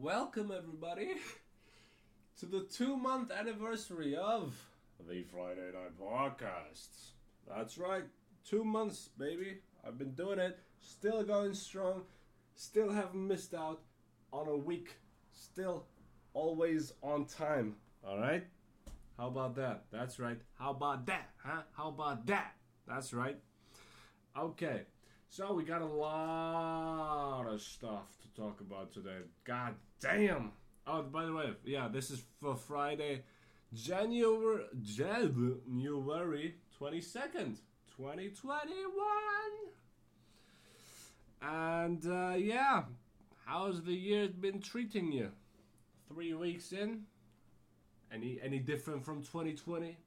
Welcome, everybody, to the two month anniversary of the Friday Night Podcasts. That's right, two months, baby. I've been doing it, still going strong, still haven't missed out on a week, still always on time. Alright? How about that? That's right. How about that? Huh? How about that? That's right. Okay, so we got a lot of stuff to talk about today. God damn! Oh, by the way, yeah, this is for Friday, January January twenty second, twenty twenty one. And uh, yeah, how's the year been treating you? Three weeks in. Any any different from twenty twenty?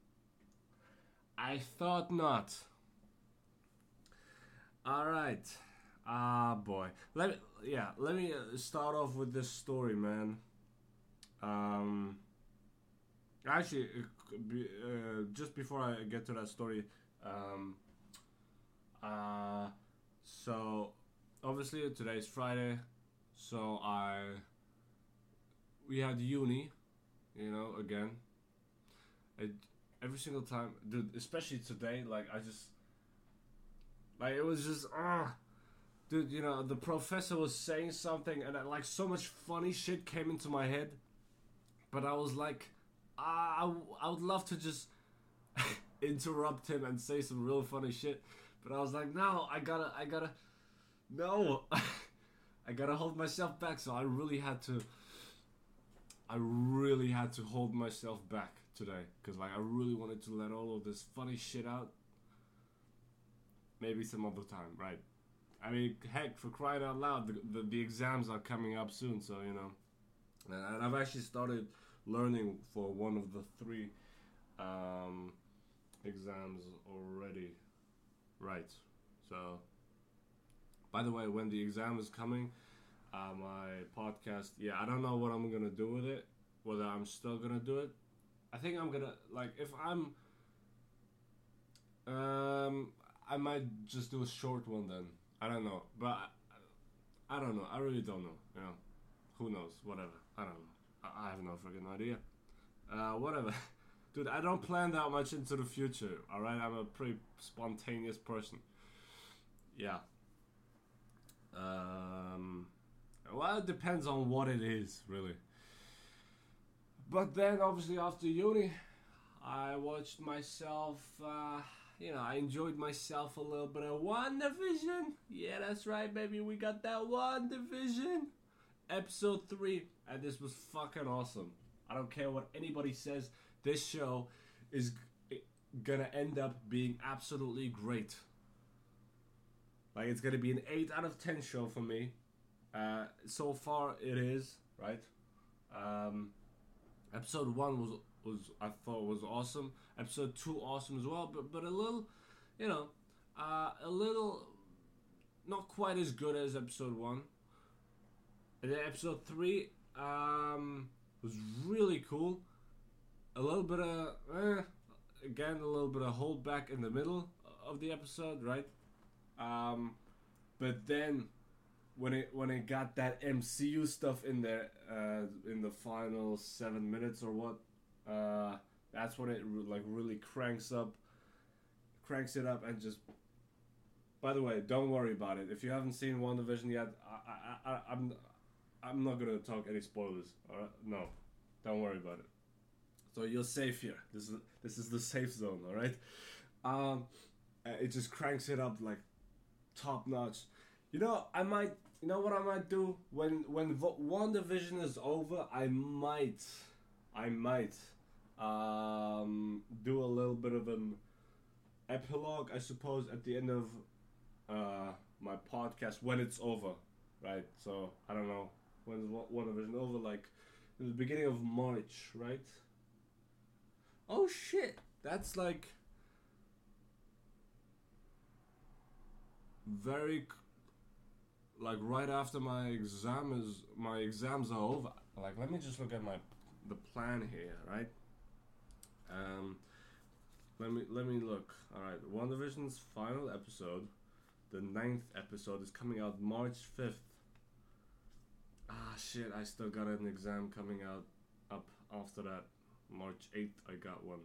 I thought not. All right. Ah, boy. Let me, yeah. Let me uh, start off with this story, man. Um. Actually, uh, just before I get to that story, um. Uh. So, obviously today is Friday, so I. We had uni, you know, again. It, every single time, dude. Especially today, like I just like it was just ah, dude. You know, the professor was saying something, and uh, like so much funny shit came into my head, but I was like, I, I would love to just interrupt him and say some real funny shit, but I was like, no, I gotta, I gotta, no, I gotta hold myself back. So I really had to. I really had to hold myself back today because like I really wanted to let all of this funny shit out maybe some other time, right? I mean, heck, for crying out loud, the, the, the exams are coming up soon, so you know. And I've actually started learning for one of the three um, exams already, right? So, by the way, when the exam is coming, uh, my podcast, yeah, I don't know what I'm gonna do with it. Whether I'm still gonna do it, I think I'm gonna like if I'm. Um, I might just do a short one then. I don't know, but I, I don't know. I really don't know. You know, who knows? Whatever. I don't know. I, I have no freaking idea. Uh, whatever, dude. I don't plan that much into the future. All right, I'm a pretty spontaneous person. Yeah. Um. Well, it depends on what it is, really. But then, obviously, after uni, I watched myself. Uh, you know, I enjoyed myself a little bit of WandaVision. Yeah, that's right, baby. We got that WandaVision. Episode 3. And this was fucking awesome. I don't care what anybody says. This show is gonna end up being absolutely great. Like, it's gonna be an 8 out of 10 show for me. Uh, so far, it is, right? Um, episode 1 was was I thought was awesome. Episode two awesome as well, but but a little, you know, uh, a little not quite as good as episode one. And then episode three um, was really cool. A little bit of eh, again a little bit of hold back in the middle of the episode, right? Um, but then when it when it got that MCU stuff in there uh, in the final seven minutes or what uh, that's when it re- like really cranks up, cranks it up, and just. By the way, don't worry about it. If you haven't seen WandaVision yet, I, I, I, I'm, I'm not gonna talk any spoilers. All right, no, don't worry about it. So you're safe here. This is this is the safe zone. All right. Um, uh, it just cranks it up like top notch. You know, I might. You know what I might do when when Vo- WandaVision is over? I might. I might um, do a little bit of an epilogue, I suppose, at the end of uh, my podcast when it's over, right? So I don't know when's one WandaVision over, like in the beginning of March, right? Oh shit, that's like very like right after my exam is my exams are over. Like let me just look at my the plan here, right? Um, let me let me look. All right, WandaVision's final episode, the ninth episode, is coming out March fifth. Ah shit! I still got an exam coming out up after that. March eighth, I got one,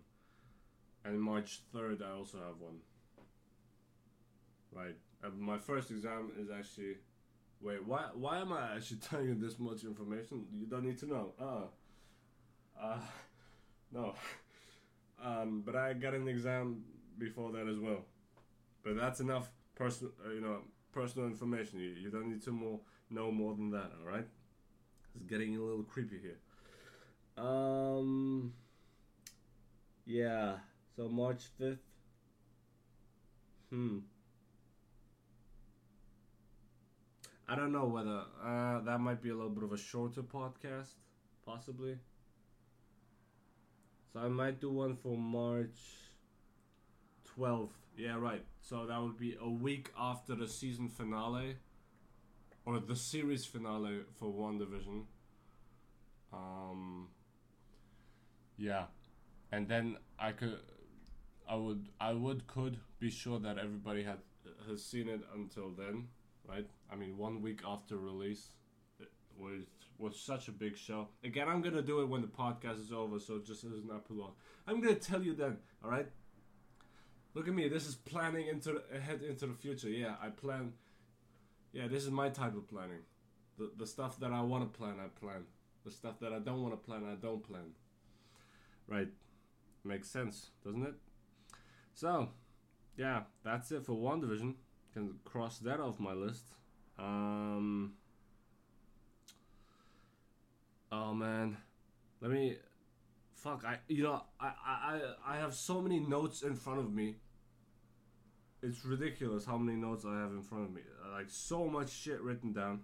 and March third, I also have one. Right. Uh, my first exam is actually. Wait, why? Why am I actually telling you this much information? You don't need to know. Oh. Uh, no. Um, but I got an exam before that as well. But that's enough personal, uh, you know, personal information. You, you don't need to more know more than that. All right. It's getting a little creepy here. Um. Yeah. So March fifth. Hmm. I don't know whether uh, that might be a little bit of a shorter podcast, possibly. I might do one for March 12th. Yeah, right. So that would be a week after the season finale or the series finale for WandaVision. Um yeah. And then I could I would I would could be sure that everybody had has seen it until then, right? I mean, one week after release it was was such a big show. Again, I'm gonna do it when the podcast is over, so just isn't up long. I'm gonna tell you then, all right? Look at me. This is planning into ahead into the future. Yeah, I plan. Yeah, this is my type of planning. The the stuff that I want to plan, I plan. The stuff that I don't want to plan, I don't plan. Right. Makes sense, doesn't it? So, yeah, that's it for WandaVision. Can cross that off my list. Um. Oh man, let me. Fuck, I you know I I I have so many notes in front of me. It's ridiculous how many notes I have in front of me. Like so much shit written down.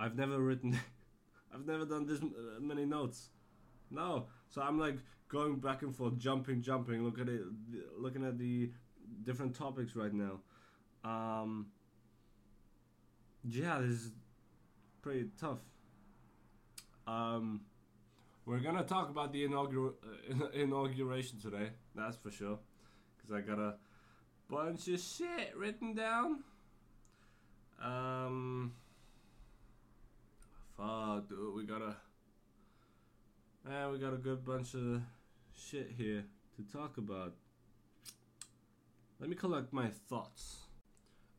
I've never written. I've never done this many notes. No, so I'm like going back and forth, jumping, jumping. Look at it, looking at the different topics right now. Um, yeah, this is pretty tough. Um, we're gonna talk about the inauguration today. That's for sure, because I got a bunch of shit written down. Um, fuck, dude, we got a man, we got a good bunch of shit here to talk about. Let me collect my thoughts.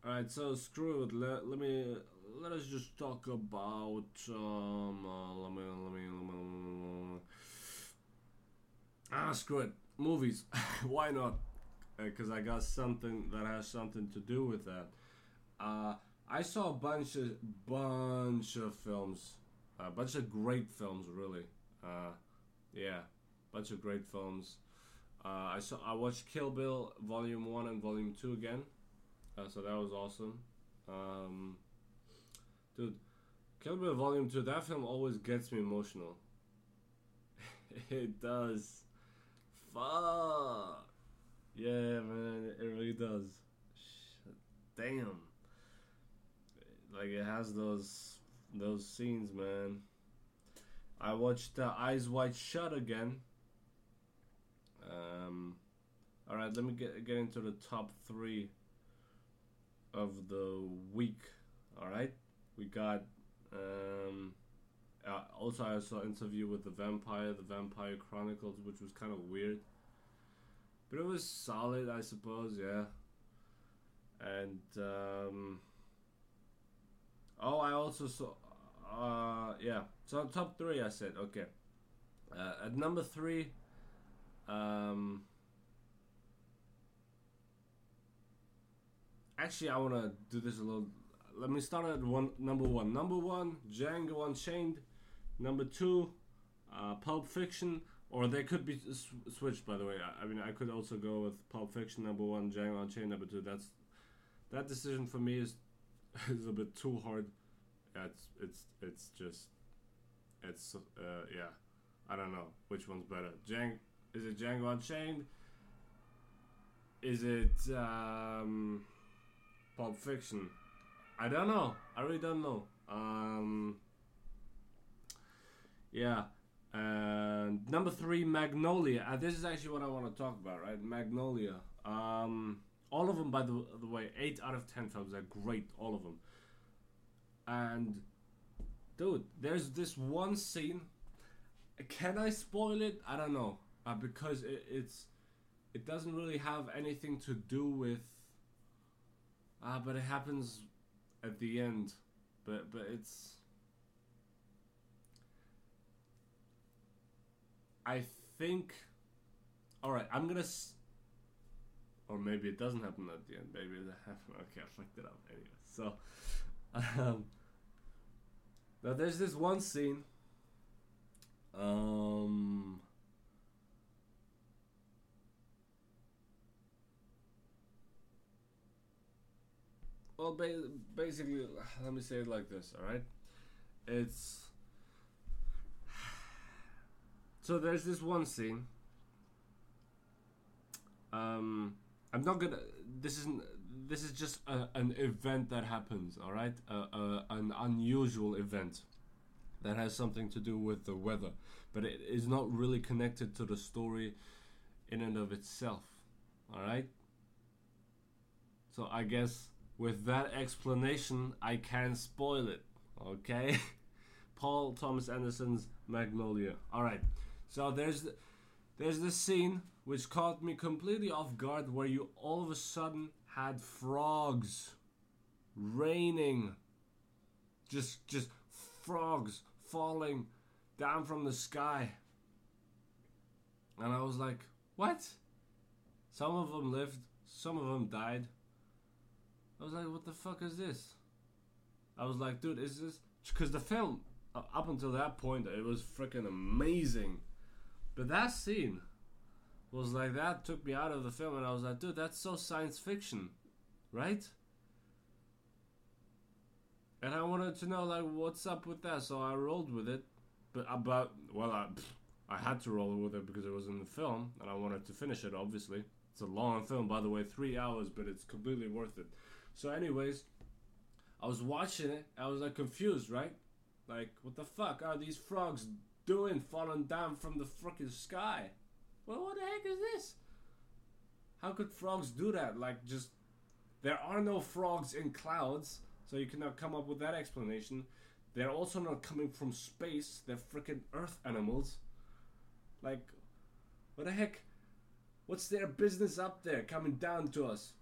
Alright, so screw it. Let, let me let us just talk about um uh, let, me, let, me, let me ah screw it. Movies. Why not? Because uh, I got something that has something to do with that. Uh, I saw a bunch of bunch of films. A bunch of great films really. Uh, yeah. Bunch of great films. Uh, I saw I watched Kill Bill Volume One and Volume Two again. Uh, so that was awesome. Um, Dude, Kill Bill Volume 2, that film always gets me emotional. it does. Fuck. Yeah, man, it really does. Shit. Damn. Like it has those those scenes, man. I watched uh, Eyes Wide Shut again. Um, all right, let me get get into the top three of the week. All right we got um, uh, also I saw interview with the vampire, the Vampire Chronicles, which was kind of weird, but it was solid, I suppose. Yeah, and um, oh, I also saw. Uh, yeah, so top three, I said okay. Uh, at number three, um, actually, I want to do this a little let me start at one number one. Number one, Django Unchained. Number two, uh, Pulp Fiction. Or they could be sw- switched, by the way. I, I, mean, I could also go with Pulp Fiction number one, Django Unchained number two. That's that decision for me is is a bit too hard. Yeah, it's it's it's just it's uh, yeah. I don't know which one's better. Django is it Django Unchained? Is it um, Pulp Fiction? I don't know. I really don't know. Um, yeah. And number three, Magnolia. Uh, this is actually what I want to talk about, right? Magnolia. Um, all of them, by the, the way, eight out of ten films are great. All of them. And dude, there's this one scene. Can I spoil it? I don't know, uh, because it, it's it doesn't really have anything to do with. Uh, but it happens at the end, but but it's. I think. All right, I'm gonna. S- or maybe it doesn't happen at the end. Maybe it happens. Okay, I fucked it up. Anyway, so. Um, now there's this one scene. Um. Well, ba- basically, let me say it like this. All right, it's so there's this one scene. Um, I'm not gonna. This isn't. This is just a, an event that happens. All right, uh, uh, an unusual event that has something to do with the weather, but it is not really connected to the story in and of itself. All right. So I guess with that explanation, I can spoil it. Okay. Paul Thomas Anderson's Magnolia. All right. So there's the, there's this scene which caught me completely off guard, where you all of a sudden had frogs raining, just just frogs falling down from the sky, and I was like, what? Some of them lived, some of them died. I was like, what the fuck is this? I was like, dude, is this because the film uh, up until that point it was freaking amazing, but that scene was like that took me out of the film, and I was like, dude, that's so science fiction, right? And I wanted to know like what's up with that, so I rolled with it. But about well, I I had to roll with it because it was in the film, and I wanted to finish it. Obviously, it's a long film, by the way, three hours, but it's completely worth it. So, anyways, I was watching it. I was like confused, right? Like, what the fuck are these frogs doing, falling down from the freaking sky? Well, what the heck is this? How could frogs do that? Like, just there are no frogs in clouds, so you cannot come up with that explanation. They're also not coming from space. They're freaking Earth animals. Like, what the heck? What's their business up there coming down to us?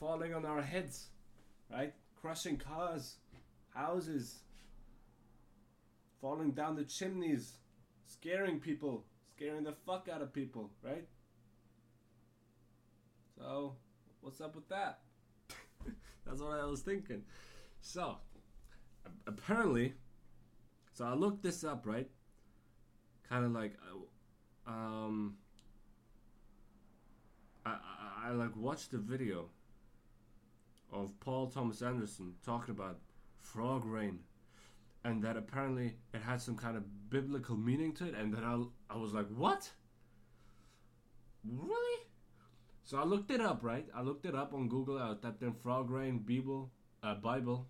Falling on our heads, right? Crushing cars, houses, falling down the chimneys, scaring people, scaring the fuck out of people, right? So, what's up with that? That's what I was thinking. So, apparently, so I looked this up, right? Kind of like, uh, um, I, I, I like watched the video of Paul Thomas Anderson talking about frog rain, and that apparently it had some kind of biblical meaning to it, and then I, I was like, what? Really? So I looked it up, right? I looked it up on Google. I typed in frog rain Bible, uh, Bible.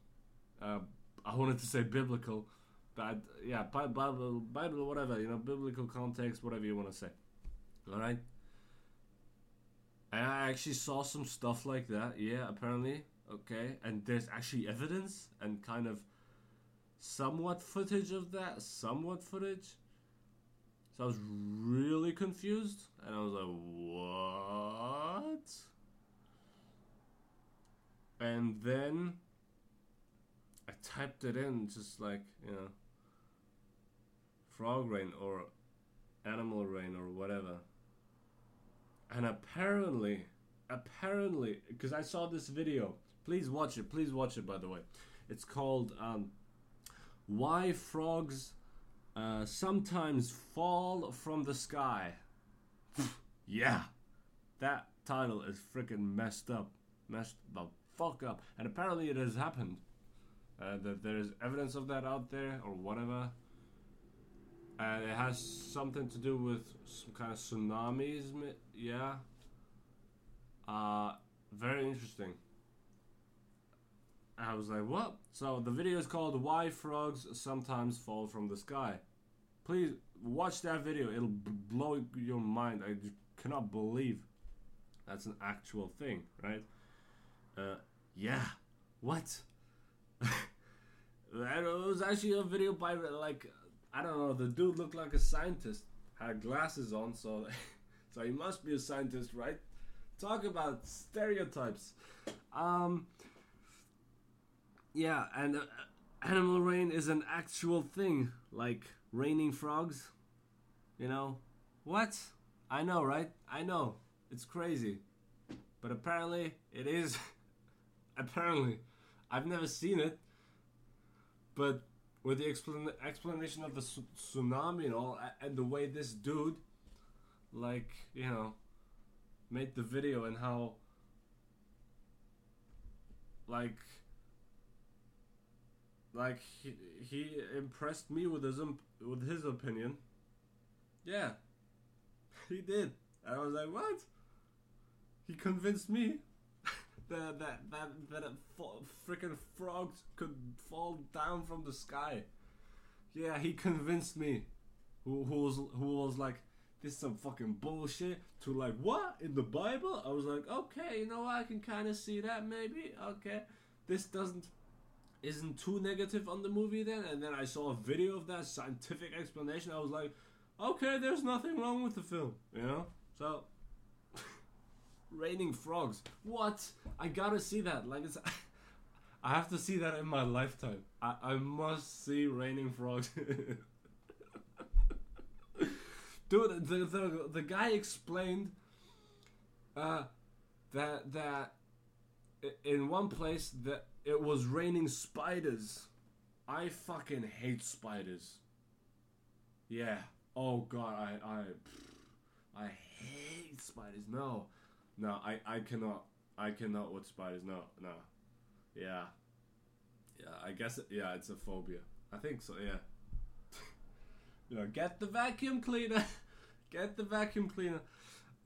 Uh, I wanted to say biblical, but yeah, Bible, Bible, whatever you know, biblical context, whatever you want to say. All right. And I actually saw some stuff like that. Yeah, apparently. Okay, and there's actually evidence and kind of somewhat footage of that. Somewhat footage. So I was really confused, and I was like, "What?" And then I typed it in, just like you know, frog rain or animal rain or whatever. And apparently, apparently, because I saw this video. Please watch it. Please watch it. By the way, it's called um, "Why Frogs uh, Sometimes Fall from the Sky." yeah, that title is freaking messed up, messed the fuck up. And apparently, it has happened. Uh, that there is evidence of that out there or whatever. And it has something to do with some kind of tsunamis. Yeah. Uh, very interesting. I was like, what? So the video is called Why Frogs Sometimes Fall from the Sky. Please watch that video. It'll b- blow your mind. I cannot believe that's an actual thing, right? Uh, yeah. What? It was actually a video by like I don't know. The dude looked like a scientist, had glasses on, so so he must be a scientist, right? Talk about stereotypes. Um, yeah, and uh, animal rain is an actual thing, like raining frogs. You know, what? I know, right? I know. It's crazy. But apparently, it is. apparently. I've never seen it. But with the explan- explanation of the su- tsunami and all, and the way this dude, like, you know, made the video and how, like, like he, he impressed me with his imp- with his opinion. Yeah, he did. And I was like, what? He convinced me that that that that a freaking frogs could fall down from the sky. Yeah, he convinced me. Who, who was who was like, this is some fucking bullshit. To like, what in the Bible? I was like, okay, you know, what? I can kind of see that maybe. Okay, this doesn't isn't too negative on the movie then. And then I saw a video of that scientific explanation. I was like, okay, there's nothing wrong with the film, you know. So raining frogs. What? I gotta see that. Like it's. I have to see that in my lifetime. I, I must see raining frogs. Dude, the, the the guy explained uh, that that in one place that it was raining spiders. I fucking hate spiders. Yeah. Oh god, I I I hate spiders. No. No, I, I cannot. I cannot with spiders. No, no. Yeah. Yeah, I guess, it, yeah, it's a phobia. I think so, yeah. you know, get the vacuum cleaner. get the vacuum cleaner.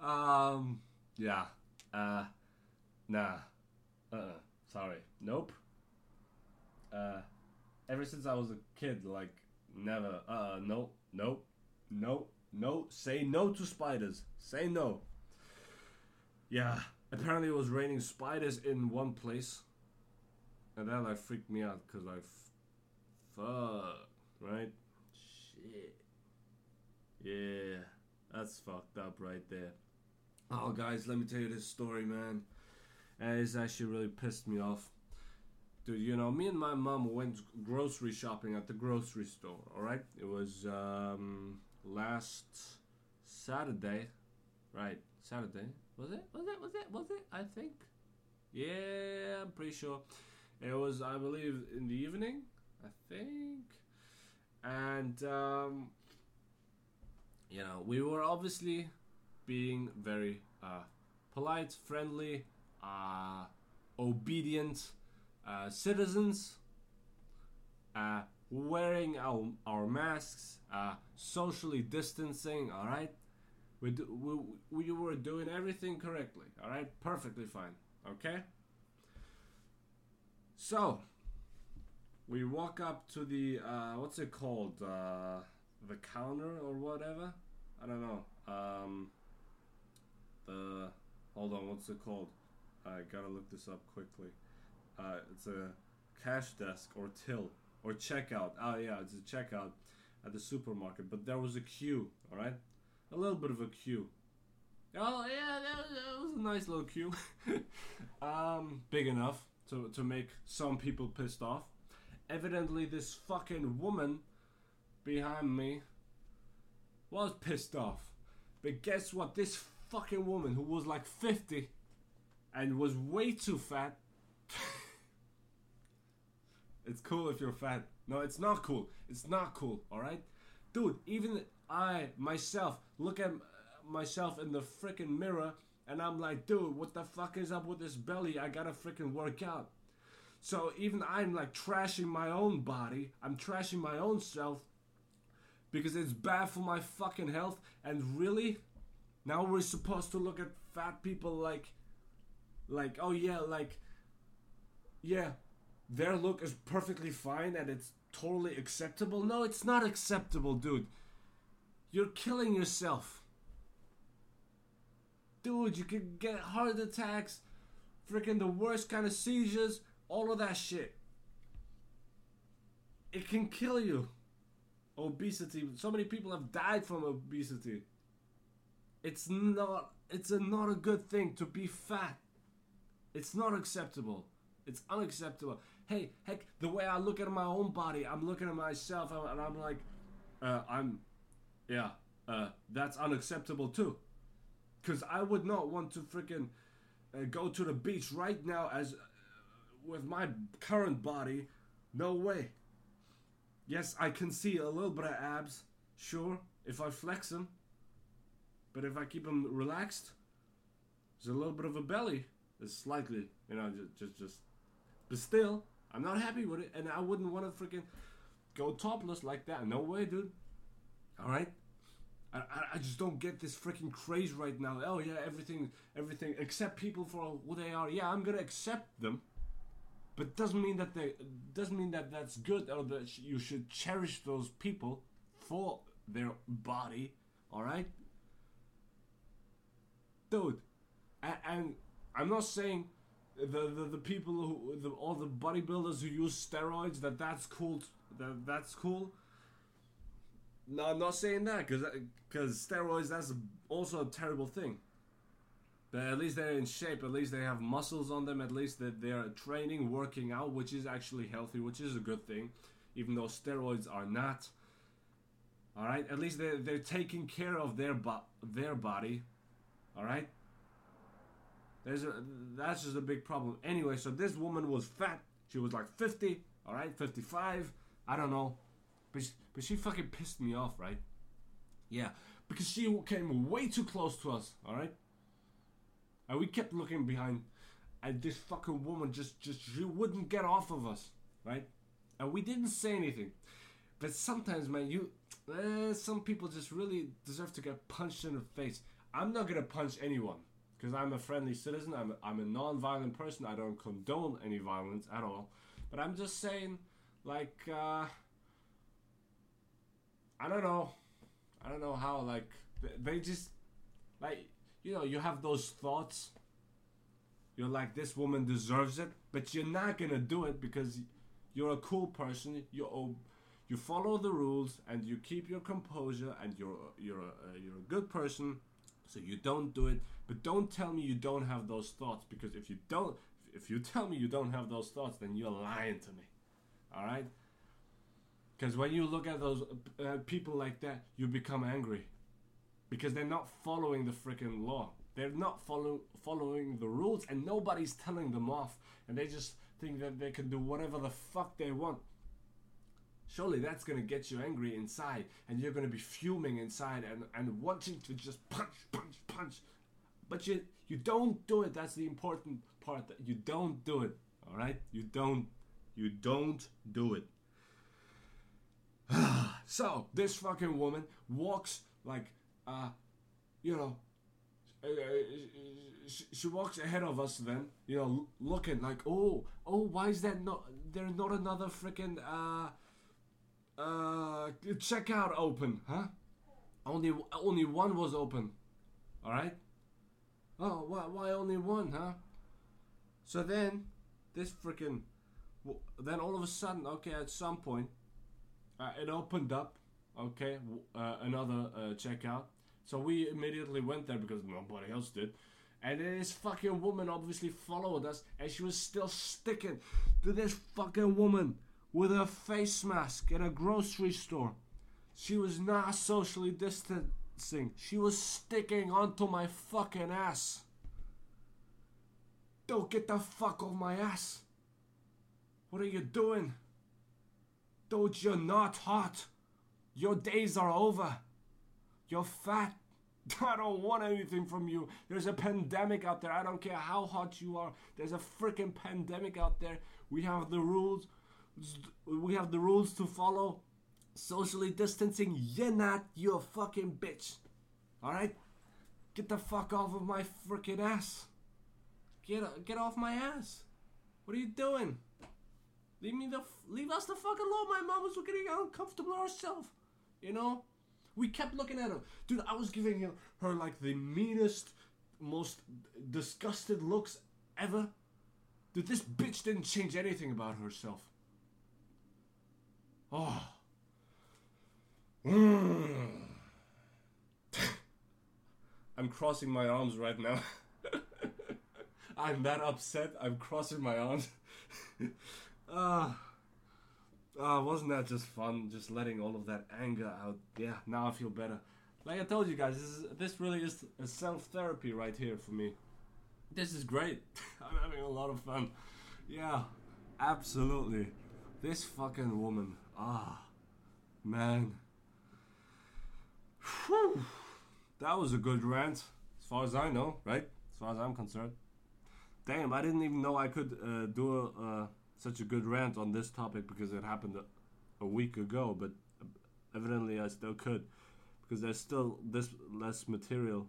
Um, yeah. Uh, nah. Uh-uh. Sorry. Nope. Uh, ever since I was a kid, like, never. Uh, nope. Nope. Nope. No. Say no to spiders. Say no. Yeah, apparently it was raining spiders in one place. And that like freaked me out because like, fuck, right? Shit. Yeah, that's fucked up right there. Oh, guys, let me tell you this story, man. And it's actually really pissed me off. Dude, you know, me and my mom went grocery shopping at the grocery store, alright? It was um, last Saturday, right? Saturday. Was it? Was it? Was it? Was it? I think. Yeah, I'm pretty sure. It was, I believe, in the evening. I think. And um, you know, we were obviously being very uh, polite, friendly, uh, obedient uh, citizens, uh, wearing our, our masks, uh, socially distancing, all right? We, do, we, we were doing everything correctly, all right? Perfectly fine, okay? So, we walk up to the, uh, what's it called? Uh, the counter or whatever? I don't know. Um, the, hold on, what's it called? I gotta look this up quickly. Uh, it's a cash desk or till or checkout. Oh, yeah, it's a checkout at the supermarket, but there was a queue, all right? a little bit of a queue. Oh yeah, that was, that was a nice little queue. um, big enough to to make some people pissed off. Evidently, this fucking woman behind me was pissed off. But guess what? This fucking woman who was like 50 and was way too fat. it's cool if you're fat. No, it's not cool. It's not cool, alright? Dude, even I myself look at uh, myself in the freaking mirror and I'm like, dude, what the fuck is up with this belly? I gotta freaking work out. So even I'm like trashing my own body, I'm trashing my own self because it's bad for my fucking health. And really, now we're supposed to look at fat people like, like, oh yeah, like, yeah, their look is perfectly fine and it's totally acceptable. No, it's not acceptable, dude. You're killing yourself. Dude, you could get heart attacks, freaking the worst kind of seizures, all of that shit. it can kill you. Obesity. So many people have died from obesity. It's not. It's a, not a good thing to be fat. It's not acceptable. It's unacceptable. Hey, heck, the way I look at my own body, I'm looking at myself and I'm like, uh, I'm, yeah, uh, that's unacceptable too. Because I would not want to freaking uh, go to the beach right now as uh, with my current body. No way. Yes, I can see a little bit of abs, sure, if I flex them. But if I keep them relaxed, there's a little bit of a belly. It's slightly, you know, just, just, just. But still, I'm not happy with it, and I wouldn't want to freaking go topless like that. No way, dude. All right. I, I just don't get this freaking craze right now. Oh yeah, everything, everything. Accept people for who they are. Yeah, I'm gonna accept them, but doesn't mean that they doesn't mean that that's good or that you should cherish those people for their body. All right, dude. And, and I'm not saying the, the, the people who the, all the bodybuilders who use steroids that that's cool that that's cool. No i'm not saying that because because steroids that's also a terrible thing. But at least they're in shape at least they have muscles on them at least that they're training working out which is actually healthy which is a good thing even though steroids are not. All right? At least they're, they're taking care of their bo- their body. All right there's a that's just a big problem. Anyway, so this woman was fat. She was like 50, all right, 55. I don't know, but she, but she fucking pissed me off, right? Yeah, because she came way too close to us, all right. And we kept looking behind, and this fucking woman just just she wouldn't get off of us, right? And we didn't say anything. But sometimes, man, you eh, some people just really deserve to get punched in the face. I'm not gonna punch anyone because I'm a friendly citizen. I'm I'm a non-violent person. I don't condone any violence at all. But I'm just saying, like, uh, I don't know, I don't know how like they just like you know you have those thoughts. You're like this woman deserves it, but you're not gonna do it because you're a cool person. You you follow the rules and you keep your composure and you're you're a, you're a good person so you don't do it, but don't tell me you don't have those thoughts because if you don't, if you tell me you don't have those thoughts, then you're lying to me. All right? Because when you look at those uh, people like that, you become angry because they're not following the freaking law. They're not follow, following the rules, and nobody's telling them off. And they just think that they can do whatever the fuck they want surely that's going to get you angry inside and you're going to be fuming inside and, and wanting to just punch punch punch. But you you don't do it. That's the important part. That you don't do it all right? You don't you don't do it. So this fucking woman walks like uh you know uh, she, she walks ahead of us then you know looking like oh oh why is that not there not another freaking uh uh, checkout open, huh? Only only one was open. All right. Oh, why why only one, huh? So then, this freaking, then all of a sudden, okay, at some point, uh, it opened up. Okay, uh, another uh, checkout. So we immediately went there because nobody else did. And this fucking woman obviously followed us, and she was still sticking to this fucking woman with a face mask in a grocery store. She was not socially distancing. She was sticking onto my fucking ass. Don't get the fuck off my ass. What are you doing? Dude, you're not hot. Your days are over. You're fat. I don't want anything from you. There's a pandemic out there. I don't care how hot you are. There's a freaking pandemic out there. We have the rules we have the rules to follow. Socially distancing, you're not. You're a fucking bitch. Alright? Get the fuck off of my freaking ass. Get get off my ass. What are you doing? Leave me the leave us the fuck alone. My mom was getting uncomfortable herself. You know? We kept looking at her. Dude, I was giving her, her like the meanest, most disgusted looks ever. Dude, this bitch didn't change anything about herself. Oh. Mm. I'm crossing my arms right now. I'm that upset. I'm crossing my arms. Ah. uh, wasn't that just fun? Just letting all of that anger out. Yeah, now I feel better. Like I told you guys, this is this really is a self therapy right here for me. This is great. I'm having a lot of fun. Yeah, absolutely. This fucking woman. Ah, man. Whew. That was a good rant, as far as I know, right? As far as I'm concerned. Damn, I didn't even know I could uh, do a, uh, such a good rant on this topic because it happened a, a week ago, but evidently I still could because there's still this less material.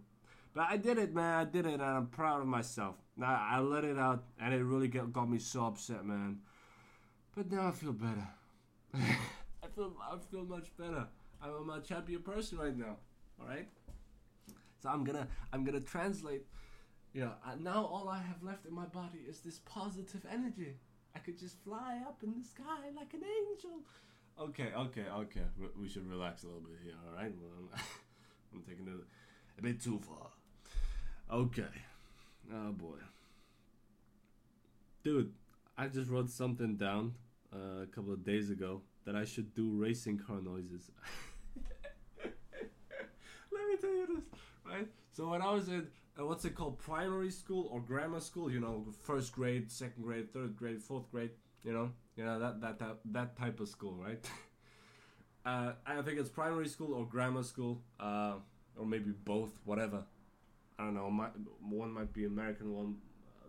But I did it, man. I did it, and I'm proud of myself. Now I let it out, and it really got me so upset, man. But now I feel better. I feel I feel much better. I'm a much happier person right now. All right. So I'm gonna I'm gonna translate. You uh, know, now all I have left in my body is this positive energy. I could just fly up in the sky like an angel. Okay, okay, okay. We should relax a little bit here, all right? Well, I'm taking it a bit too far. Okay. Oh boy. Dude, I just wrote something down a couple of days ago that I should do racing car noises. Let me tell you this, right? So when I was in uh, what's it called, primary school or grammar school, you know, first grade, second grade, third grade, fourth grade, you know, you know that that that, that type of school, right? uh, I think it's primary school or grammar school, uh, or maybe both, whatever. I don't know. My, one might be American, one,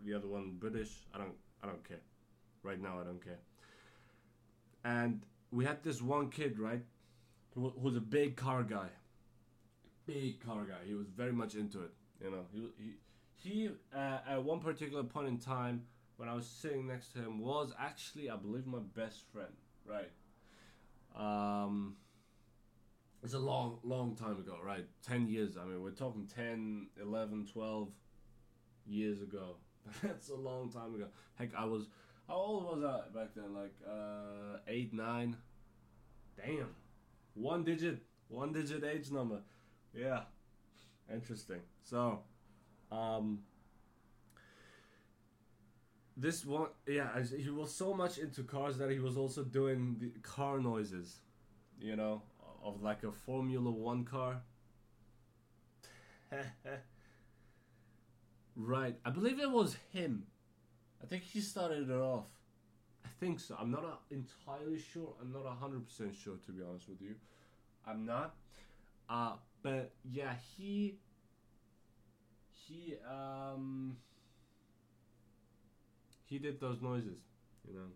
the other one British. I don't I don't care. Right now, I don't care. And we had this one kid, right, who, was a big car guy. Big car guy. He was very much into it. You know, he he, he uh, at one particular point in time when I was sitting next to him was actually, I believe, my best friend. Right. Um. It's a long, long time ago, right? 10 years. I mean, we're talking 10, 11, 12 years ago. That's a long time ago. Heck, I was. How old was I back then? Like, uh, 8, 9? Damn. One digit. One digit age number. Yeah. Interesting. So, um, this one, yeah, he was so much into cars that he was also doing the car noises, you know, of like a Formula One car. right, I believe it was him. I think he started it off. I think so. I'm not entirely sure. I'm not hundred percent sure to be honest with you. I'm not. Uh, but yeah, he he um he did those noises, you know.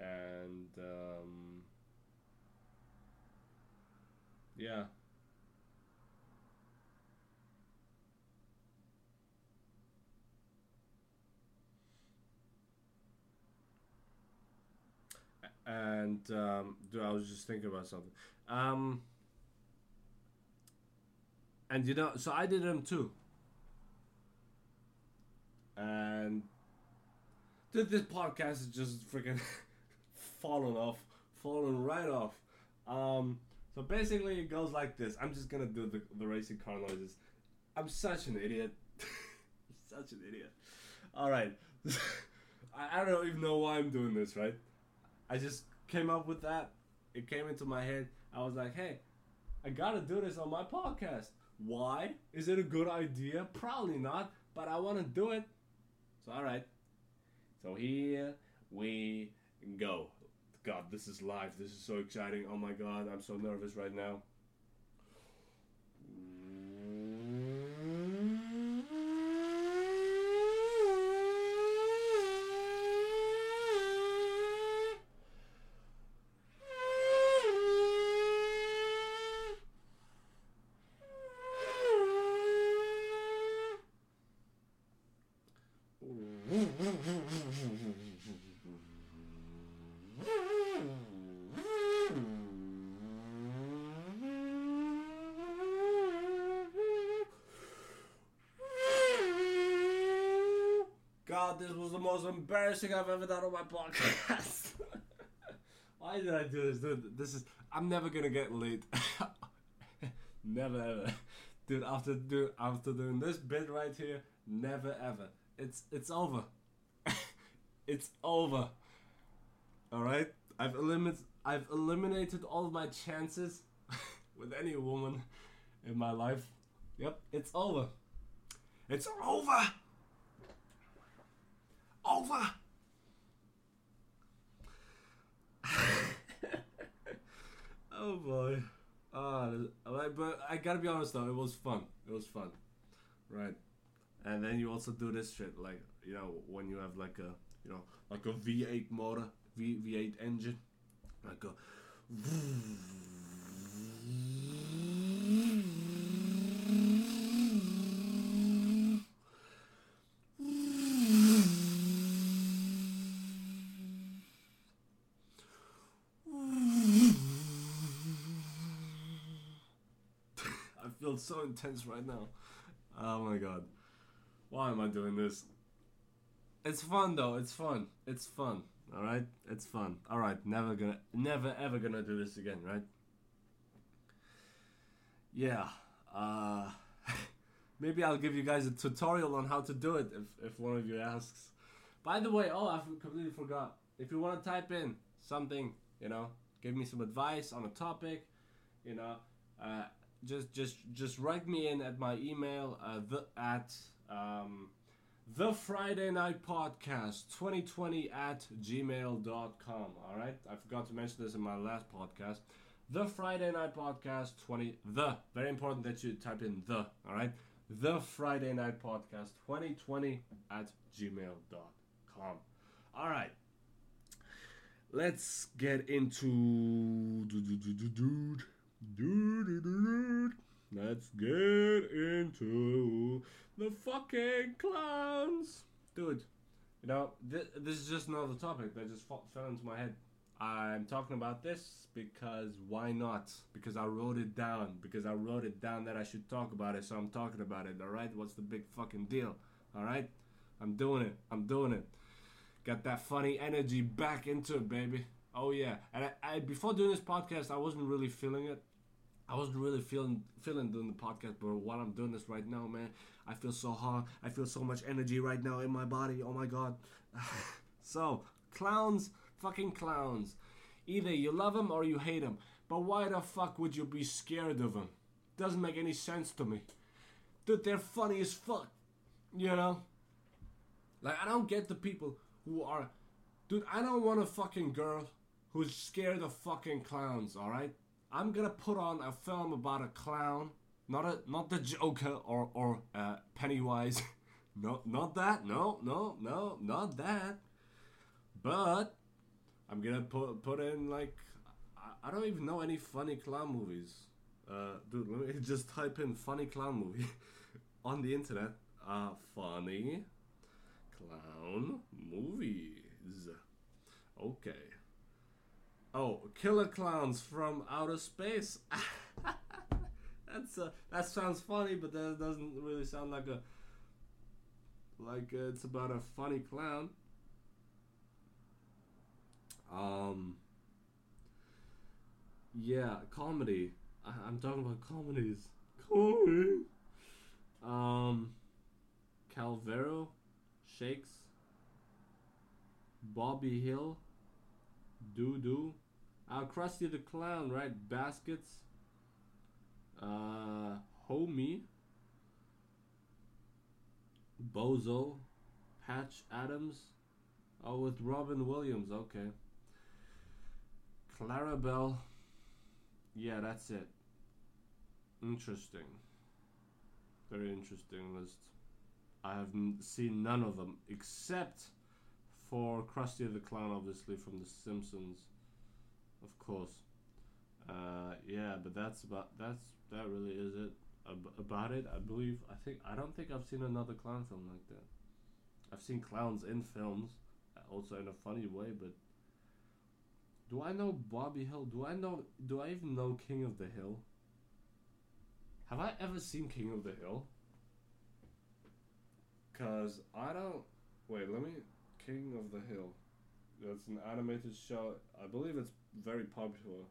And um yeah. And um, I was just thinking about something. Um, and you know, so I did them too. And dude, this podcast is just freaking falling off, falling right off. Um, so basically, it goes like this. I'm just gonna do the, the racing car noises. I'm such an idiot. such an idiot. All right. I, I don't even know why I'm doing this, right? I just came up with that. It came into my head. I was like, hey, I gotta do this on my podcast. Why? Is it a good idea? Probably not, but I wanna do it. So, alright. So, here we go. God, this is live. This is so exciting. Oh my god, I'm so nervous right now. Most embarrassing I've ever done on my podcast. Why did I do this, dude? This is I'm never gonna get late. never ever, dude. After do after doing this bit right here, never ever. It's it's over. it's over. All right. I've eliminated I've eliminated all my chances with any woman in my life. Yep, it's over. It's over. Over. oh boy. Uh, but I gotta be honest though, it was fun. It was fun, right? And then you also do this shit, like you know, when you have like a, you know, like a V8 motor, V V8 engine, like a. so intense right now. Oh my god. Why am I doing this? It's fun though. It's fun. It's fun. All right? It's fun. All right. Never gonna never ever gonna do this again, right? Yeah. Uh maybe I'll give you guys a tutorial on how to do it if if one of you asks. By the way, oh, I completely forgot. If you want to type in something, you know, give me some advice on a topic, you know, uh, just just just write me in at my email uh, the at um, the Friday Night Podcast 2020 at gmail.com. All right, I forgot to mention this in my last podcast. The Friday Night Podcast 20 the very important that you type in the all right the Friday Night Podcast 2020 at gmail.com. All right. Let's get into dude. Let's get into the fucking clowns. Dude, you know, th- this is just another topic that just fell into my head. I'm talking about this because why not? Because I wrote it down. Because I wrote it down that I should talk about it, so I'm talking about it, alright? What's the big fucking deal? Alright? I'm doing it. I'm doing it. Got that funny energy back into it, baby. Oh yeah. And I, I before doing this podcast, I wasn't really feeling it. I wasn't really feeling feeling doing the podcast, but while I'm doing this right now, man, I feel so hot. I feel so much energy right now in my body. Oh my god. so clowns, fucking clowns. Either you love them or you hate them. But why the fuck would you be scared of them? Doesn't make any sense to me. Dude, they're funny as fuck. You know? Like, I don't get the people who are. Dude, I don't want a fucking girl who's scared of fucking clowns, alright? I'm gonna put on a film about a clown, not a not the Joker or or uh, Pennywise, no, not that, no, no, no, not that. But I'm gonna put put in like I, I don't even know any funny clown movies. Uh, dude, let me just type in funny clown movie on the internet. Uh, funny clown movies. Okay. Oh, killer clowns from outer space. That's uh, that sounds funny, but that doesn't really sound like a like it's about a funny clown. Um. Yeah, comedy. I, I'm talking about comedies. Comedy. Um. Calvero, Shakes. Bobby Hill. Doo Doo. Uh, Krusty the Clown, right? Baskets. Uh, Homey. Bozo. Patch Adams. Oh, with Robin Williams. Okay. Clarabelle. Yeah, that's it. Interesting. Very interesting list. I have seen none of them except for Krusty the Clown, obviously from The Simpsons of course. Uh, yeah, but that's about that's that really is it Ab- about it. I believe I think I don't think I've seen another clown film like that. I've seen clowns in films, uh, also in a funny way, but do I know Bobby Hill? Do I know? Do I even know King of the Hill? Have I ever seen King of the Hill? Cause I don't. Wait, let me. King of the Hill. That's an animated show. I believe it's very popular.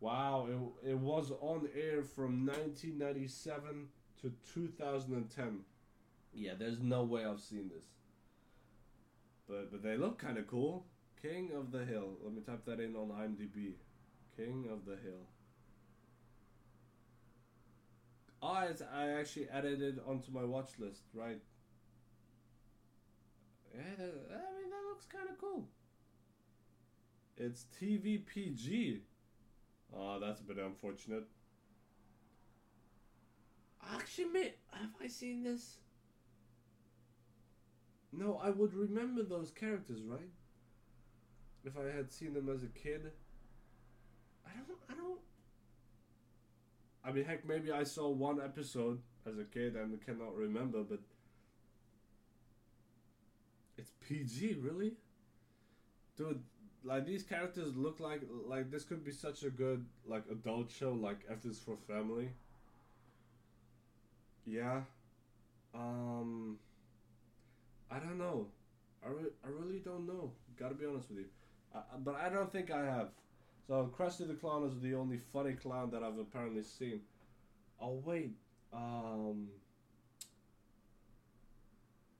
Wow, it, it was on air from 1997 to 2010. Yeah, there's no way I've seen this. But but they look kind of cool. King of the Hill. Let me type that in on IMDb. King of the Hill. Oh, it's, I actually added it onto my watch list, right? Yeah, I mean that looks kind of cool. It's TVPG. Oh, that's a bit unfortunate. Actually, have I seen this? No, I would remember those characters, right? If I had seen them as a kid. I don't. I don't. I mean, heck, maybe I saw one episode as a kid and cannot remember, but it's PG, really, dude. Like these characters look like like this could be such a good like adult show, like F is for Family. Yeah. Um. I don't know. I, re- I really don't know. Gotta be honest with you. I, but I don't think I have. So Krusty the Clown is the only funny clown that I've apparently seen. Oh wait, um,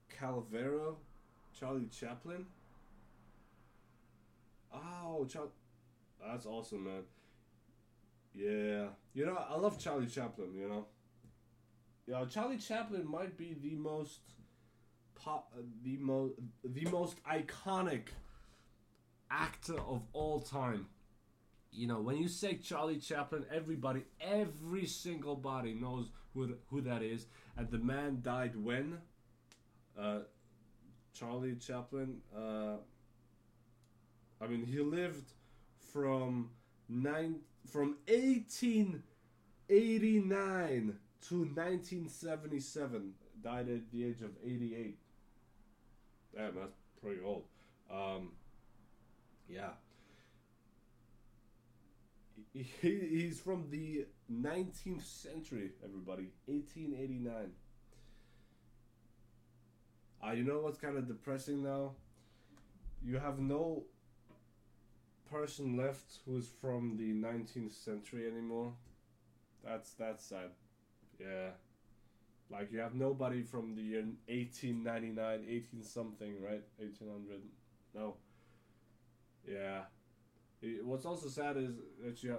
Calavera, Charlie Chaplin. Oh, Char- that's awesome, man. Yeah, you know I love Charlie Chaplin. You know, yeah, Charlie Chaplin might be the most pop, the most the most iconic actor of all time. You know, when you say Charlie Chaplin, everybody, every single body knows who who that is. And the man died when? Uh, Charlie Chaplin. Uh, I mean, he lived from nine from eighteen eighty nine to nineteen seventy seven. Died at the age of eighty eight. Damn, that's pretty old. Um, yeah. He, he's from the 19th century, everybody. 1889. Uh, you know what's kind of depressing now? You have no person left who's from the 19th century anymore. That's that's sad. Yeah. Like you have nobody from the year 1899, 18 something, right? 1800. No. Yeah. It, what's also sad is that you,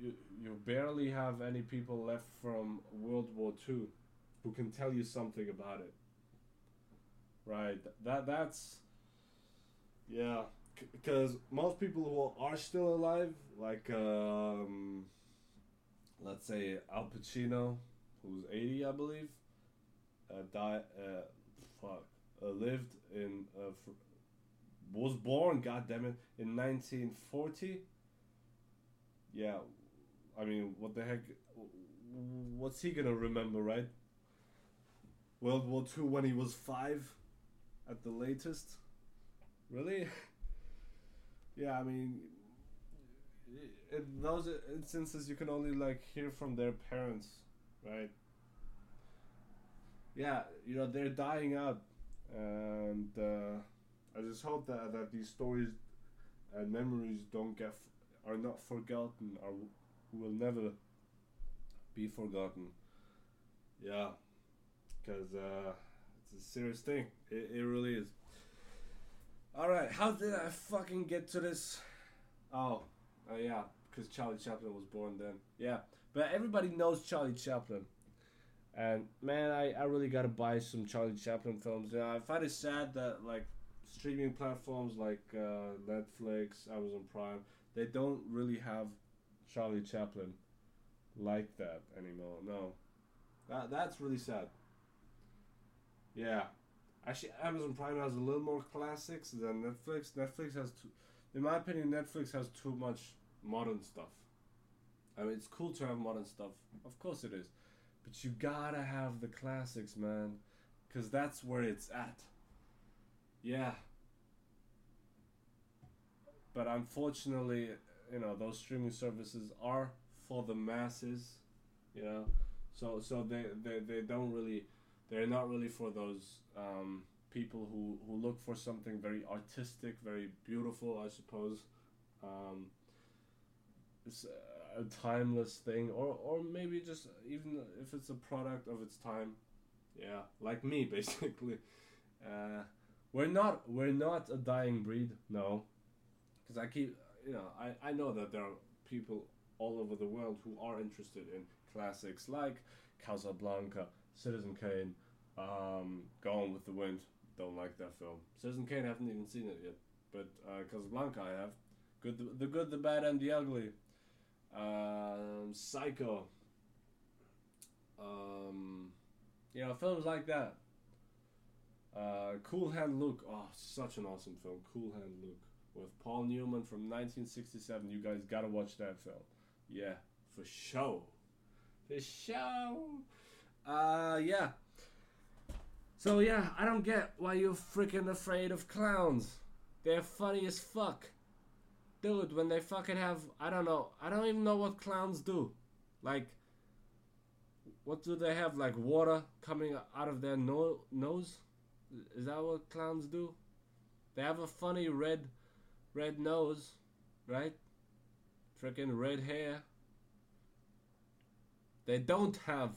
you you barely have any people left from World War II who can tell you something about it. Right. That that's yeah, because most people who are still alive, like um, let's say Al Pacino, who's 80, I believe, uh, died, uh, fuck, uh, lived in, uh, fr- was born, goddammit, in 1940. Yeah, I mean, what the heck? What's he gonna remember, right? World War Two when he was five, at the latest. Really? yeah, I mean, in those instances, you can only like hear from their parents, right? yeah, you know they're dying out, and uh, I just hope that that these stories and memories don't get f- are not forgotten or will never be forgotten. Yeah, because uh, it's a serious thing. It, it really is. All right, how did I fucking get to this? Oh, uh, yeah, because Charlie Chaplin was born then. Yeah, but everybody knows Charlie Chaplin. And man, I, I really gotta buy some Charlie Chaplin films. Yeah, I find it sad that like streaming platforms like uh, Netflix, Amazon Prime, they don't really have Charlie Chaplin like that anymore. No, that that's really sad. Yeah, actually, Amazon Prime has a little more classics than Netflix. Netflix has, too, in my opinion, Netflix has too much modern stuff. I mean, it's cool to have modern stuff. Of course it is. But you gotta have the classics, man. Because that's where it's at. Yeah. But unfortunately, you know, those streaming services are for the masses, you know. So so they, they, they don't really they're not really for those um, people who who look for something very artistic, very beautiful, I suppose. Um, it's a timeless thing, or or maybe just even if it's a product of its time. Yeah, like me basically. Uh, we're not we're not a dying breed, no, because I keep you know I I know that there are people all over the world who are interested in classics like Casablanca, Citizen Kane, um, Gone with the Wind. Don't like that film. Citizen Kane, haven't even seen it yet, but uh, Casablanca I have. Good, the, the good, the bad, and the ugly. Um, Psycho. Um, you know, films like that. Uh, cool Hand Luke. Oh, such an awesome film. Cool Hand Luke with Paul Newman from 1967. You guys gotta watch that film. Yeah, for sure. For sure. Uh, yeah. So yeah, I don't get why you're freaking afraid of clowns. They're funny as fuck. Dude, when they fucking have I don't know, I don't even know what clowns do. Like what do they have like water coming out of their no- nose? Is that what clowns do? They have a funny red red nose, right? Freaking red hair. They don't have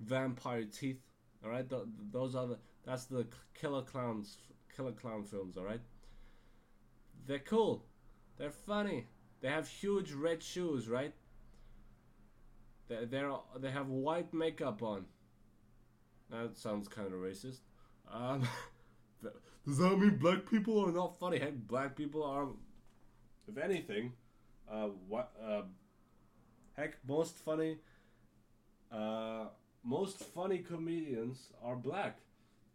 vampire teeth. All right, Th- those are the that's the killer clowns, killer clown films. All right, they're cool, they're funny. They have huge red shoes, right? They they're they have white makeup on. That sounds kind of racist. Um, does that mean black people are not funny? Heck, black people are, if anything, uh, what uh, heck, most funny. Uh, most funny comedians are black,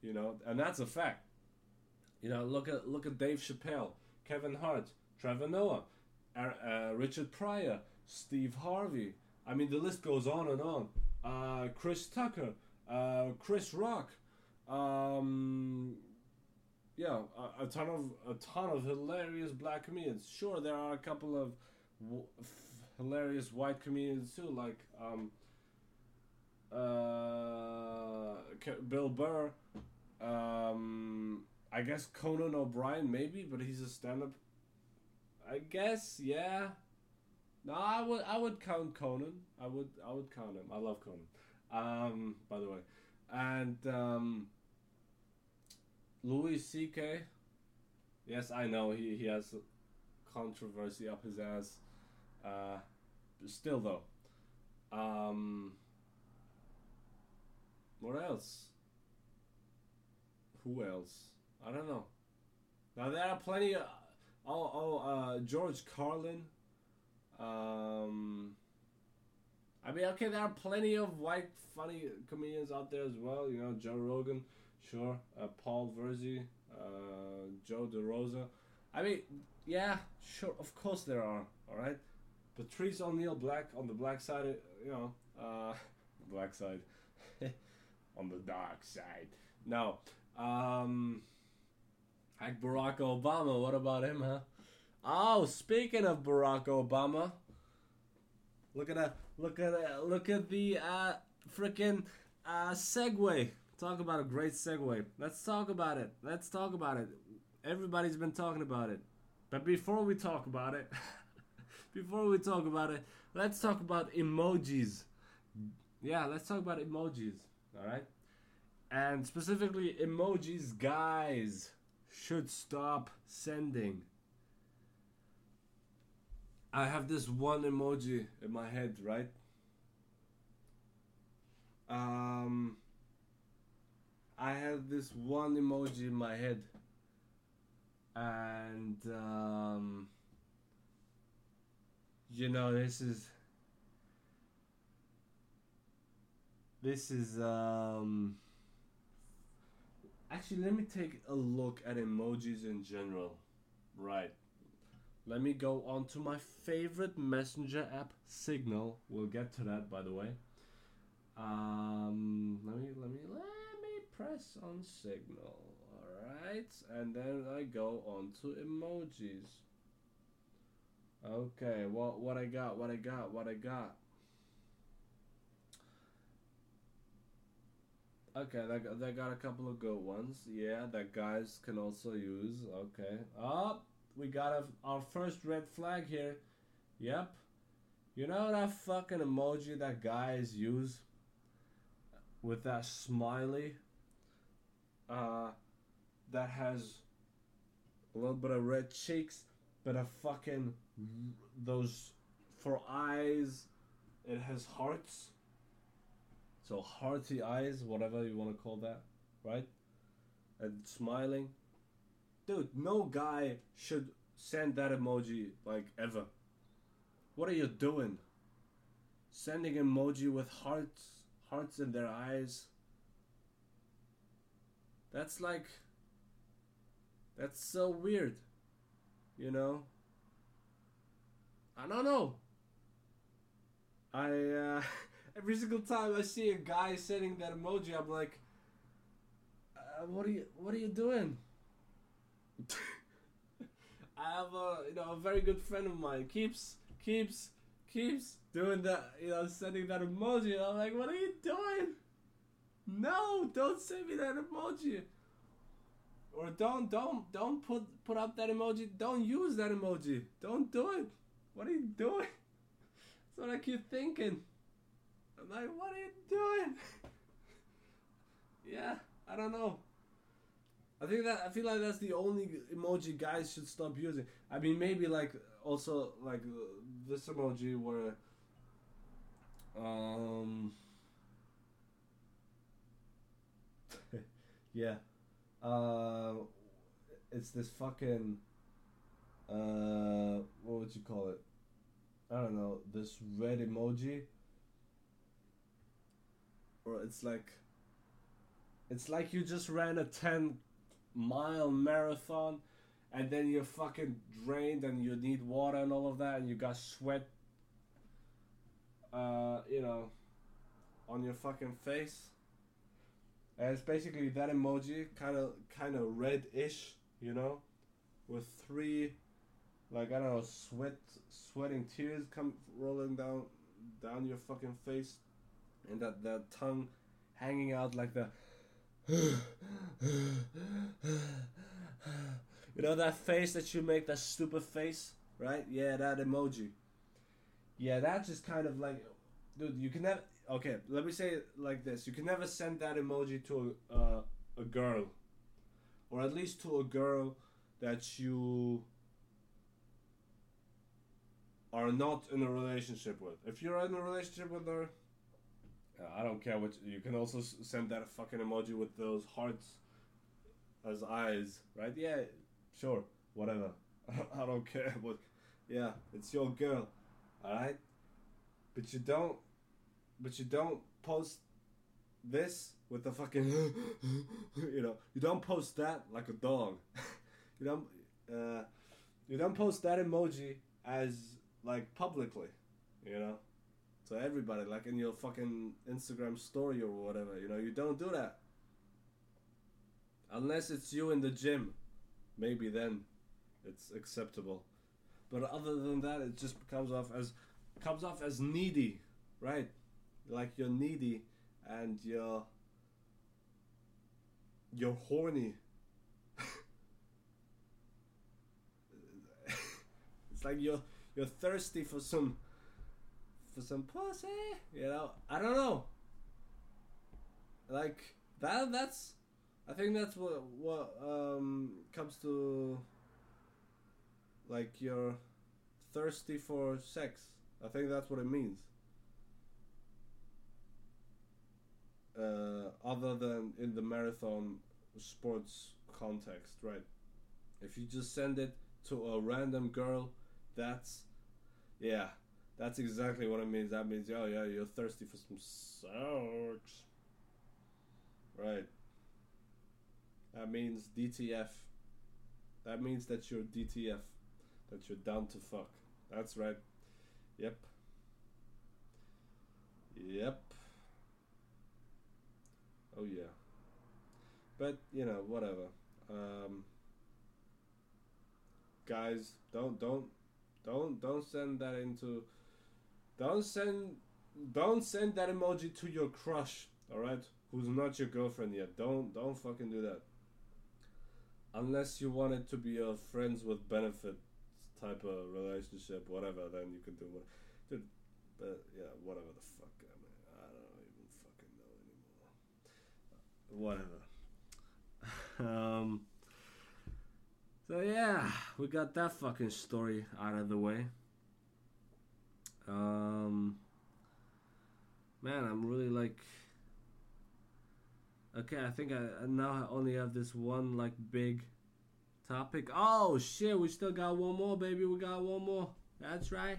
you know, and that's a fact. You know, look at look at Dave Chappelle, Kevin Hart, Trevor Noah, uh, Richard Pryor, Steve Harvey. I mean, the list goes on and on. Uh, Chris Tucker, uh, Chris Rock, um, yeah, a, a, ton of a ton of hilarious black comedians. Sure, there are a couple of w- f- hilarious white comedians too, like um, uh, Bill Burr. Um, I guess Conan O'Brien, maybe, but he's a stand-up. I guess, yeah. No, I would, I would count Conan. I would, I would count him. I love Conan. Um, by the way, and um, Louis C.K. Yes, I know he he has controversy up his ass. Uh, still though. Um, what else? Who else? I don't know. Now there are plenty. Of, oh, oh, uh, George Carlin. Um, I mean, okay, there are plenty of white funny comedians out there as well. You know, Joe Rogan, sure. Uh, Paul Verzi, uh, Joe DeRosa. I mean, yeah, sure. Of course there are. All right. Patrice O'Neal Black on the black side. You know, uh, black side. on the dark side. No. Um, like Barack Obama. What about him, huh? Oh, speaking of Barack Obama, look at that! Look at that! Look at the uh, freaking uh, segue. Talk about a great segue. Let's talk about it. Let's talk about it. Everybody's been talking about it, but before we talk about it, before we talk about it, let's talk about emojis. Yeah, let's talk about emojis. All right, and specifically emojis, guys should stop sending. I have this one emoji in my head, right? Um, I have this one emoji in my head, and um, you know, this is this is um. Actually, let me take a look at emojis in general. Right. Let me go on to my favorite messenger app, Signal. We'll get to that, by the way. Um, let me let me let me press on Signal. All right, and then I go on to emojis. Okay, what what I got? What I got? What I got? Okay, they got, they got a couple of good ones. Yeah, that guys can also use. Okay. Oh, we got a, our first red flag here. Yep. You know that fucking emoji that guys use with that smiley uh, that has a little bit of red cheeks, but a fucking those for eyes. It has hearts. So hearty eyes, whatever you want to call that, right? And smiling. Dude, no guy should send that emoji like ever. What are you doing? Sending emoji with hearts, hearts in their eyes. That's like that's so weird. You know? I don't know. I uh every single time I see a guy sending that emoji, I'm like, uh, "What are you? What are you doing?" I have a you know a very good friend of mine keeps keeps keeps doing that you know sending that emoji. I'm like, "What are you doing?" No, don't send me that emoji. Or don't don't don't put put up that emoji. Don't use that emoji. Don't do it. What are you doing? It's not like you're thinking. I'm like, what are you doing? yeah, I don't know. I think that I feel like that's the only emoji guys should stop using. I mean, maybe like also like this emoji where um yeah uh it's this fucking uh what would you call it i don't know this red emoji or it's like it's like you just ran a 10 mile marathon and then you're fucking drained and you need water and all of that and you got sweat uh you know on your fucking face. And it's basically that emoji kind of kind of red-ish you know with three like i don't know sweat sweating tears come rolling down down your fucking face and that the tongue hanging out like the you know that face that you make that stupid face right? Yeah that emoji. Yeah that's just kind of like dude you can never okay let me say it like this. You can never send that emoji to a, uh, a girl or at least to a girl that you are not in a relationship with. If you're in a relationship with her I don't care what you can also send that fucking emoji with those hearts as eyes, right? Yeah, sure, whatever. I don't care, but yeah, it's your girl, all right. But you don't, but you don't post this with the fucking, you know, you don't post that like a dog. you don't, uh, you don't post that emoji as like publicly, you know to everybody, like in your fucking Instagram story or whatever. You know, you don't do that. Unless it's you in the gym, maybe then it's acceptable. But other than that, it just comes off as comes off as needy, right? Like you're needy and you're you're horny. it's like you're you're thirsty for some for some pussy. You know, I don't know. Like that. That's. I think that's what what um comes to. Like you're thirsty for sex. I think that's what it means. Uh, other than in the marathon sports context, right? If you just send it to a random girl, that's yeah, that's exactly what it means. That means, oh yeah, you're thirsty for some sex. Right. That means DTF. That means that you're DTF. That you're down to fuck. That's right. Yep. Yep. Oh yeah. But, you know, whatever. Um, guys, don't don't don't don't send that into don't send don't send that emoji to your crush, all right? who's not your girlfriend yet. Don't don't fucking do that. Unless you want it to be a friends with benefits type of relationship, whatever, then you can do what. Dude, but yeah, whatever the fuck. I mean, I don't even fucking know anymore. Whatever. um. So yeah, we got that fucking story out of the way. Um. Man, I'm really like. Okay, I think I, I now only have this one like big topic. Oh shit, we still got one more, baby. We got one more. That's right.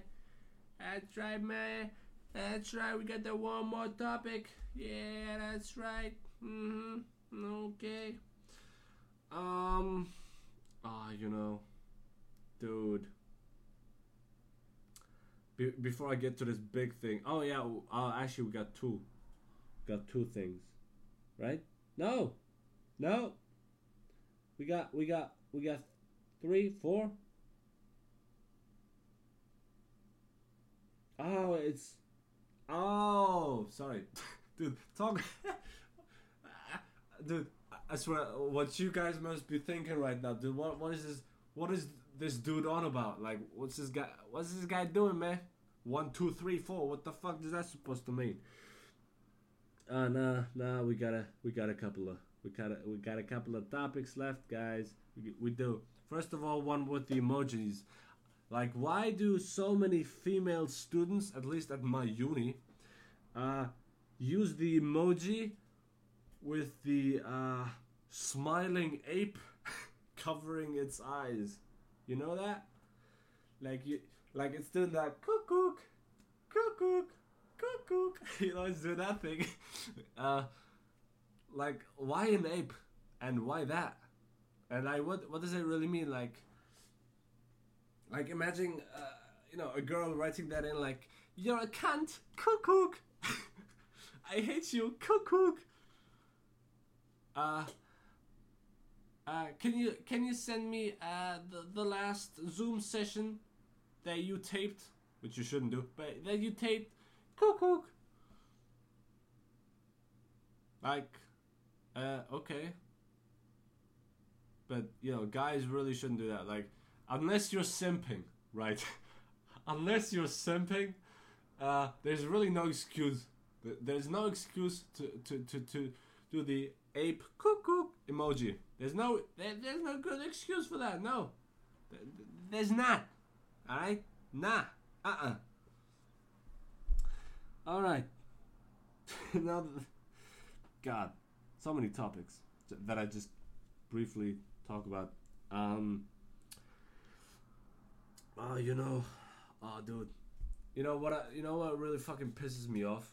That's right, man. That's right. We got the one more topic. Yeah, that's right. Mhm. Okay. Um. Ah, you know, dude. Be- before I get to this big thing. Oh yeah. Uh, actually, we got two. Got two things, right? No, no. We got we got we got three, four. Oh, it's. Oh, sorry, dude. Talk, dude. I swear, what you guys must be thinking right now, dude. What what is this? What is this dude on about? Like, what's this guy? What's this guy doing, man? One, two, three, four. What the fuck is that supposed to mean? Uh, nah, nah. We got a we got a couple of we got a, we got a couple of topics left, guys. We, we do. First of all, one with the emojis. Like, why do so many female students, at least at my uni, uh, use the emoji with the uh, smiling ape covering its eyes? You know that? Like you, like it's doing that cuckoo, cuckoo, cuckoo. You know, it's doing that thing. Uh, like, why an ape, and why that? And like, what what does it really mean? Like, like imagine, uh, you know, a girl writing that in like, "You're a cunt, cuckoo. I hate you, cuckoo." Uh, uh, can you can you send me uh, the the last Zoom session that you taped, which you shouldn't do, but that you taped, cuckoo. Like, uh, okay. But you know, guys really shouldn't do that. Like, unless you're simping, right? unless you're simping, uh, there's really no excuse. There's no excuse to to to, to do the ape cuckoo emoji. There's no there, there's no good excuse for that. No, Th- th- there's not. All right, nah, uh uh All right. now, God, so many topics that I just briefly talk about. Um. Oh, you know, oh, dude, you know what? I, you know what really fucking pisses me off?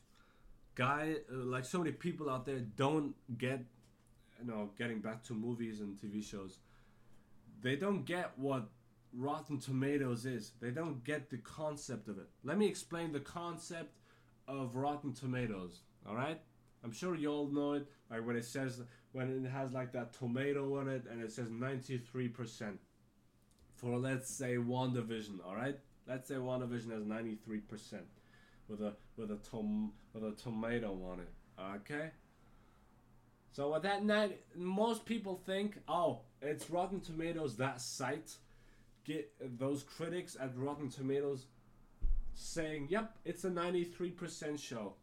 Guy, uh, like so many people out there don't get, you know, getting back to movies and TV shows. They don't get what Rotten Tomatoes is. They don't get the concept of it. Let me explain the concept of Rotten Tomatoes. All right. I'm sure you all know it. Like when it says when it has like that tomato on it and it says 93% for let's say WandaVision, all right? Let's say WandaVision has 93% with a with a tom with a tomato on it. Okay? So what that night most people think, "Oh, it's Rotten Tomatoes that site." Get those critics at Rotten Tomatoes saying, "Yep, it's a 93% show."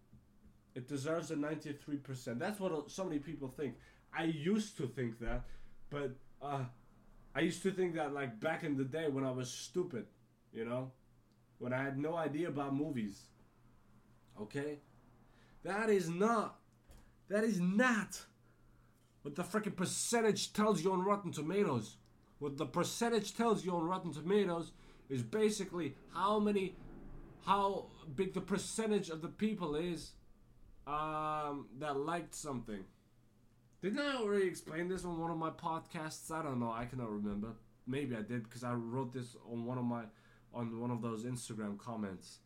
It deserves a 93%. That's what so many people think. I used to think that, but uh, I used to think that like back in the day when I was stupid, you know, when I had no idea about movies. Okay? That is not, that is not what the freaking percentage tells you on Rotten Tomatoes. What the percentage tells you on Rotten Tomatoes is basically how many, how big the percentage of the people is um, that liked something. Didn't I already explain this on one of my podcasts? I don't know. I cannot remember. Maybe I did because I wrote this on one of my on one of those Instagram comments.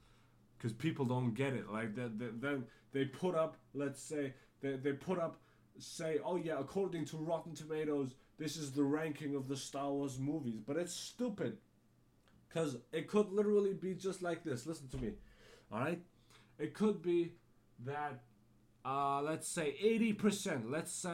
Because people don't get it. Like they, they, then they put up, let's say they, they put up, say, oh yeah, according to Rotten Tomatoes, this is the ranking of the Star Wars movies. But it's stupid. Because it could literally be just like this. Listen to me. Alright? It could be that uh, let's say 80%. Let's say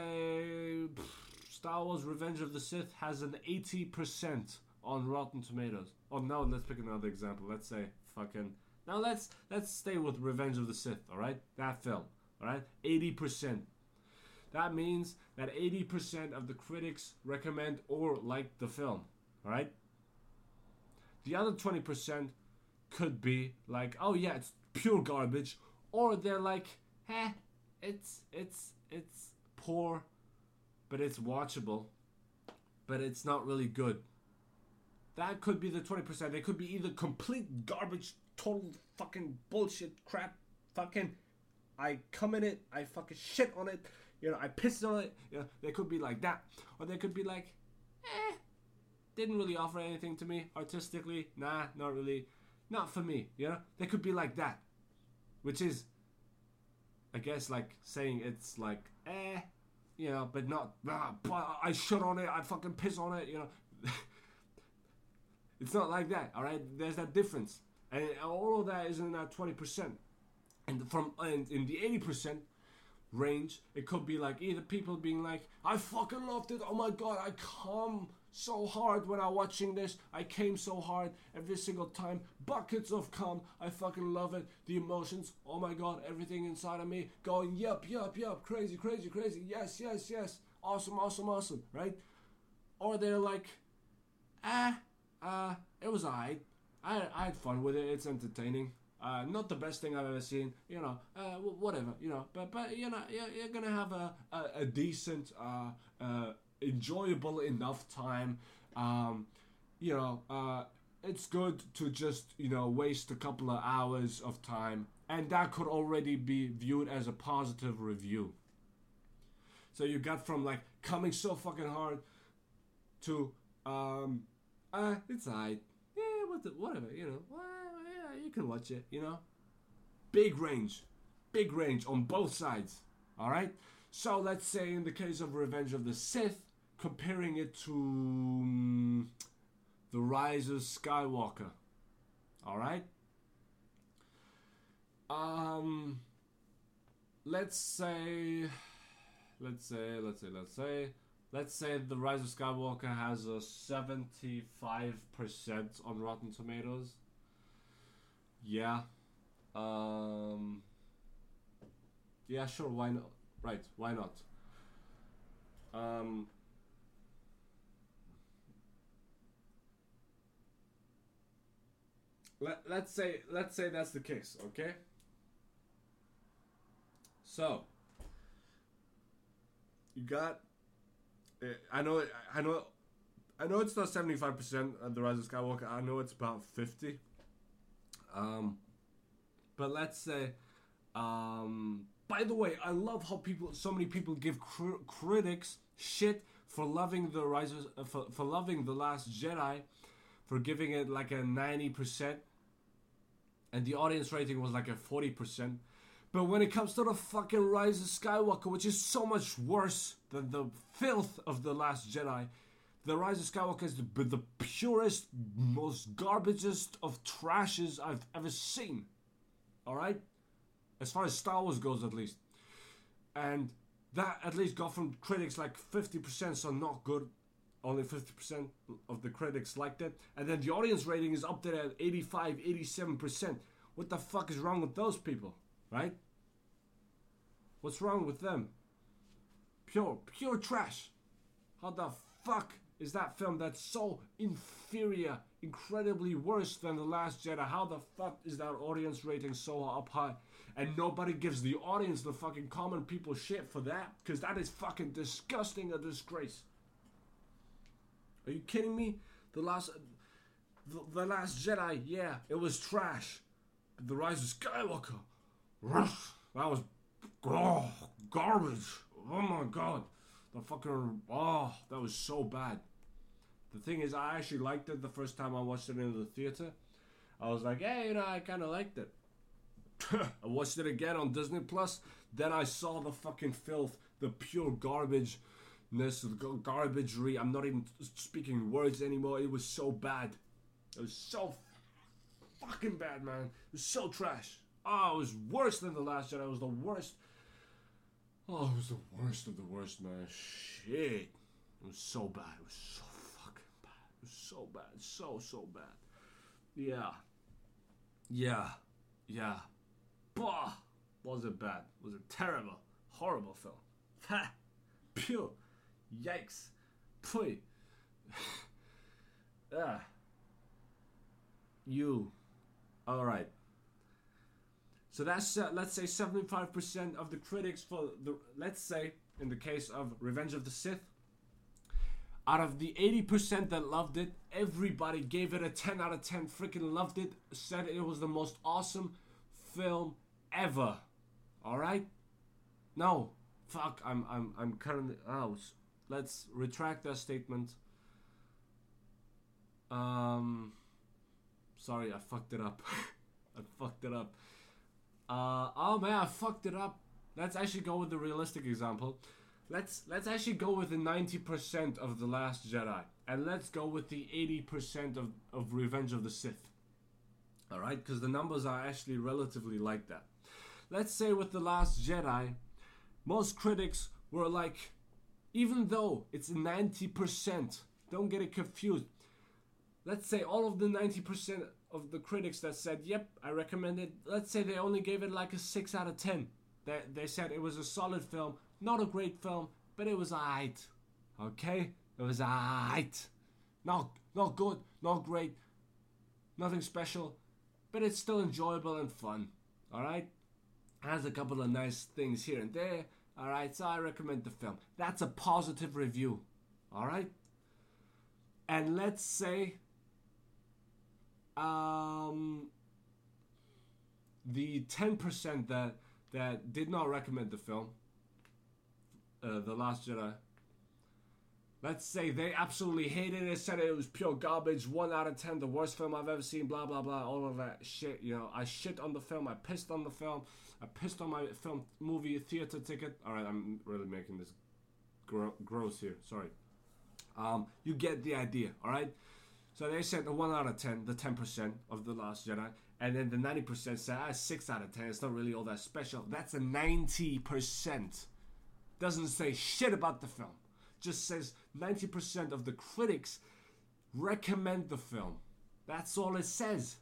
pff, Star Wars Revenge of the Sith has an 80% on Rotten Tomatoes. Oh no, let's pick another example. Let's say fucking now let's let's stay with Revenge of the Sith, all right? That film, all right? 80%. That means that 80% of the critics recommend or like the film, all right? The other 20% could be like, "Oh yeah, it's pure garbage," or they're like, "Heh, it's it's it's poor, but it's watchable, but it's not really good." That could be the 20%. They could be either complete garbage, total fucking bullshit crap, fucking I come in it, I fucking shit on it, you know, I piss on it. You know, they could be like that. Or they could be like, eh, didn't really offer anything to me artistically. Nah, not really. Not for me, you know? They could be like that. Which is, I guess, like saying it's like, eh, you know, but not, ah, but I shit on it, I fucking piss on it, you know? it's not like that, alright? There's that difference. And all of that is in that 20%. And from and in the 80%, range. It could be like either people being like, I fucking loved it. Oh my god, I come so hard when I'm watching this. I came so hard every single time. Buckets of cum. I fucking love it. The emotions. Oh my god, everything inside of me going, yup, yup, yup. Crazy, crazy, crazy. Yes, yes, yes. Awesome, awesome, awesome. Right? Or they're like, ah, uh, it was alright. I, I had fun with it. It's entertaining. Uh, not the best thing I've ever seen, you know. Uh, whatever, you know. But but you know, you're, you're gonna have a a, a decent, uh, uh, enjoyable enough time. Um, you know, uh, it's good to just you know waste a couple of hours of time, and that could already be viewed as a positive review. So you got from like coming so fucking hard to um, uh, it's alright. Yeah, what whatever, you know. Yeah, you can watch it, you know. Big range, big range on both sides. All right. So let's say in the case of Revenge of the Sith, comparing it to um, the Rise of Skywalker. All right. Um. Let's say, let's say, let's say, let's say, let's say the Rise of Skywalker has a seventy-five percent on Rotten Tomatoes. Yeah. Um. Yeah, sure. Why not? Right. Why not? Um. Let, let's say let's say that's the case okay so you got uh, i know i know i know it's not 75% of the rise of skywalker i know it's about 50 um, but let's say, um, by the way, I love how people, so many people give cr- critics shit for loving the rise of, uh, for, for loving the Last Jedi, for giving it like a ninety percent, and the audience rating was like a forty percent. But when it comes to the fucking Rise of Skywalker, which is so much worse than the filth of the Last Jedi, the Rise of Skywalker is the, the purest, most garbagest of trashes I've ever seen. Alright? As far as Star Wars goes, at least. And that at least got from critics like 50%, so not good. Only 50% of the critics liked it. And then the audience rating is up there at 85, 87%. What the fuck is wrong with those people? Right? What's wrong with them? Pure, pure trash. How the fuck is that film that's so inferior, incredibly worse than The Last Jedi. How the fuck is that audience rating so up high? And nobody gives the audience, the fucking common people, shit for that? Because that is fucking disgusting, a disgrace. Are you kidding me? The last, the, the last Jedi, yeah, it was trash. But the Rise of Skywalker, that was oh, garbage. Oh my god, the fucking oh, that was so bad. The thing is, I actually liked it the first time I watched it in the theater. I was like, hey, you know, I kind of liked it. I watched it again on Disney Plus. Then I saw the fucking filth, the pure garbageness, the garbagery. I'm not even speaking words anymore. It was so bad. It was so fucking bad, man. It was so trash. Oh, it was worse than the last Jedi. It was the worst. Oh, it was the worst of the worst, man. Shit. It was so bad. It was so fucking bad. It was so bad. So, so bad. Yeah. Yeah. Yeah. Bah! Was it bad? Was it terrible? Horrible film. Ha! Pew! Yikes! Pui! ah. You. Alright. So that's uh, let's say 75% of the critics for the let's say in the case of Revenge of the Sith out of the 80% that loved it, everybody gave it a 10 out of 10, freaking loved it, said it was the most awesome film ever. All right? No. Fuck, I'm I'm I'm currently out. Let's retract that statement. Um sorry, I fucked it up. I fucked it up. Uh, oh man, I fucked it up. Let's actually go with the realistic example. Let's let's actually go with the 90% of The Last Jedi. And let's go with the 80% of, of Revenge of the Sith. Alright? Because the numbers are actually relatively like that. Let's say with The Last Jedi, most critics were like, even though it's 90%, don't get it confused. Let's say all of the 90% of the critics that said, "Yep, I recommend it." Let's say they only gave it like a six out of ten. They they said it was a solid film, not a great film, but it was alright. Okay, it was alright. Not not good, not great, nothing special, but it's still enjoyable and fun. All right, has a couple of nice things here and there. All right, so I recommend the film. That's a positive review. All right. And let's say um, the 10% that that did not recommend the film, uh, The Last Jedi, let's say they absolutely hated it, said it was pure garbage, 1 out of 10, the worst film I've ever seen, blah, blah, blah, all of that shit. You know, I shit on the film, I pissed on the film, I pissed on my film movie theater ticket. Alright, I'm really making this gro- gross here, sorry. Um, you get the idea, alright? So they said the one out of ten, the ten percent of the Last Jedi, and then the ninety percent said ah, six out of ten. It's not really all that special. That's a ninety percent. Doesn't say shit about the film. Just says ninety percent of the critics recommend the film. That's all it says.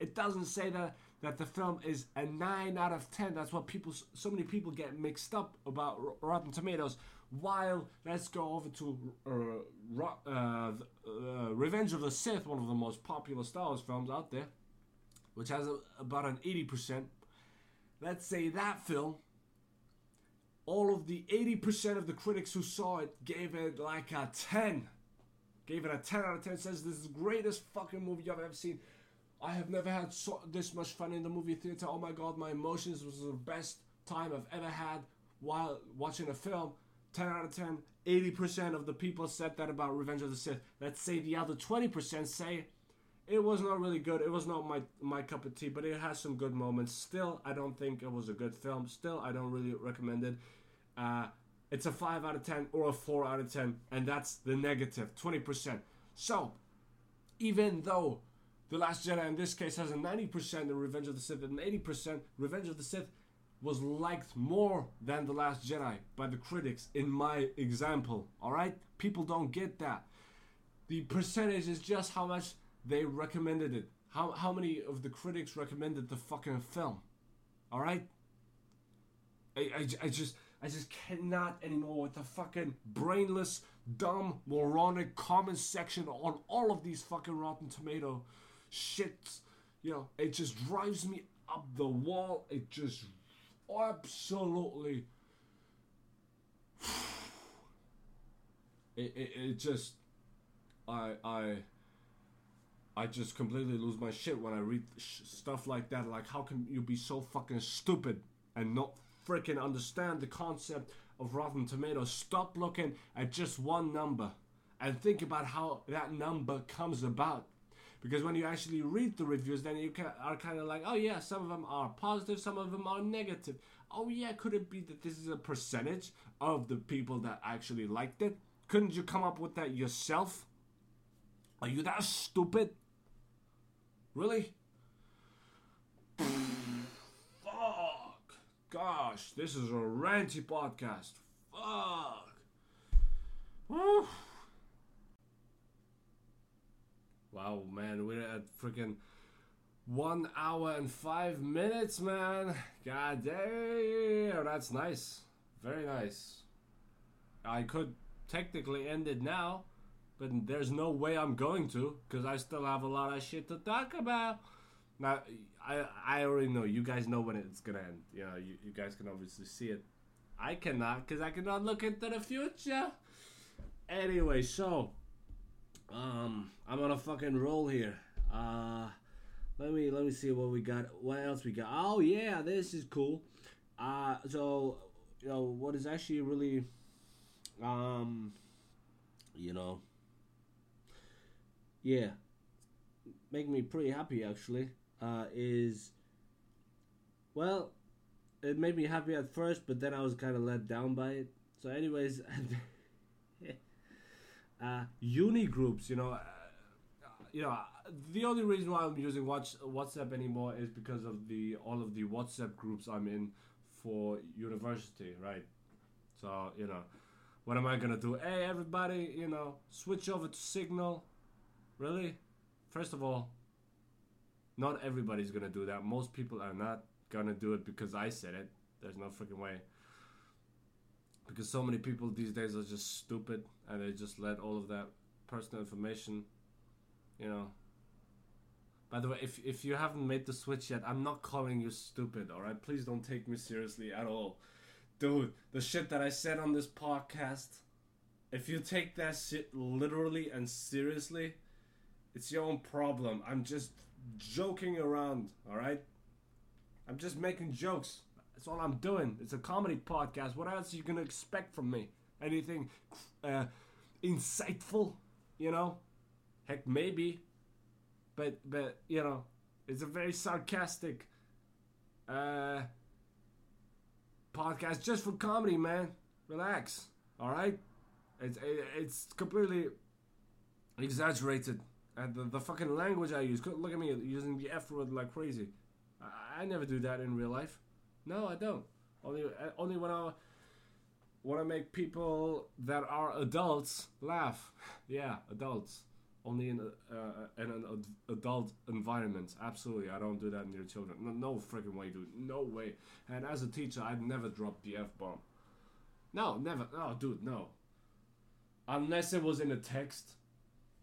It doesn't say that that the film is a 9 out of 10. That's what people so many people get mixed up about Rotten Tomatoes while let's go over to uh, uh, uh, Revenge of the Sith, one of the most popular Star Wars films out there, which has a, about an 80%. Let's say that film, all of the 80% of the critics who saw it gave it like a 10. Gave it a 10 out of 10. Says this is the greatest fucking movie I've ever seen. I have never had so, this much fun in the movie theater. Oh my god, my emotions was the best time I've ever had while watching a film. 10 out of 10, 80% of the people said that about Revenge of the Sith. Let's say the other 20% say it was not really good. It was not my my cup of tea, but it has some good moments. Still, I don't think it was a good film. Still, I don't really recommend it. Uh, it's a 5 out of 10 or a 4 out of 10, and that's the negative 20%. So, even though The Last Jedi in this case has a 90% and Revenge of the Sith an 80%, Revenge of the Sith was liked more than The Last Jedi by the critics in my example. Alright? People don't get that. The percentage is just how much they recommended it. How, how many of the critics recommended the fucking film? Alright? I, I, I just I just cannot anymore with the fucking brainless, dumb, moronic comment section on all of these fucking Rotten Tomato shits. You know, it just drives me up the wall. It just absolutely. It, it, it just. I. I. I just completely lose my shit when I read sh- stuff like that. Like, how can you be so fucking stupid and not freaking understand the concept of Rotten Tomatoes? Stop looking at just one number and think about how that number comes about. Because when you actually read the reviews, then you are kind of like, oh yeah, some of them are positive, some of them are negative. Oh yeah, could it be that this is a percentage of the people that actually liked it? Couldn't you come up with that yourself? Are you that stupid? Really? Fuck. gosh, this is a ranty podcast. Fuck. Wow, man, we're at freaking one hour and five minutes, man. God damn, that's nice. Very nice. I could technically end it now, but there's no way I'm going to because I still have a lot of shit to talk about. Now, I I already know. You guys know when it's gonna end. You know, you, you guys can obviously see it. I cannot because I cannot look into the future. Anyway, so um, I'm on a fucking roll here. Uh, let me let me see what we got. What else we got? Oh yeah, this is cool. Uh, so you know what is actually really, um, you know, yeah, make me pretty happy actually. Uh, is well, it made me happy at first, but then I was kind of let down by it. So, anyways, uh, uni groups, you know, uh, you know, the only reason why I'm using watch, WhatsApp anymore is because of the all of the WhatsApp groups I'm in for university, right? So, you know, what am I gonna do? Hey, everybody, you know, switch over to Signal. Really? First of all, not everybody's gonna do that. Most people are not gonna do it because I said it. There's no freaking way. Because so many people these days are just stupid and they just let all of that personal information, you know. By the way, if if you haven't made the switch yet, I'm not calling you stupid, alright? Please don't take me seriously at all. Dude, the shit that I said on this podcast, if you take that shit literally and seriously, it's your own problem. I'm just joking around, alright? I'm just making jokes. That's all I'm doing. It's a comedy podcast. What else are you gonna expect from me? Anything uh, insightful? You know? Heck, maybe. But but you know, it's a very sarcastic uh, podcast just for comedy, man. Relax. All right. It's it's completely exaggerated. And the, the fucking language I use. Look at me using the F word like crazy. I, I never do that in real life. No, I don't. Only uh, only when I want to make people that are adults laugh. yeah, adults. Only in, uh, in an ad- adult environment. Absolutely, I don't do that near children. No, no freaking way, dude. No way. And as a teacher, I'd never drop the f bomb. No, never. No, dude, no. Unless it was in a text,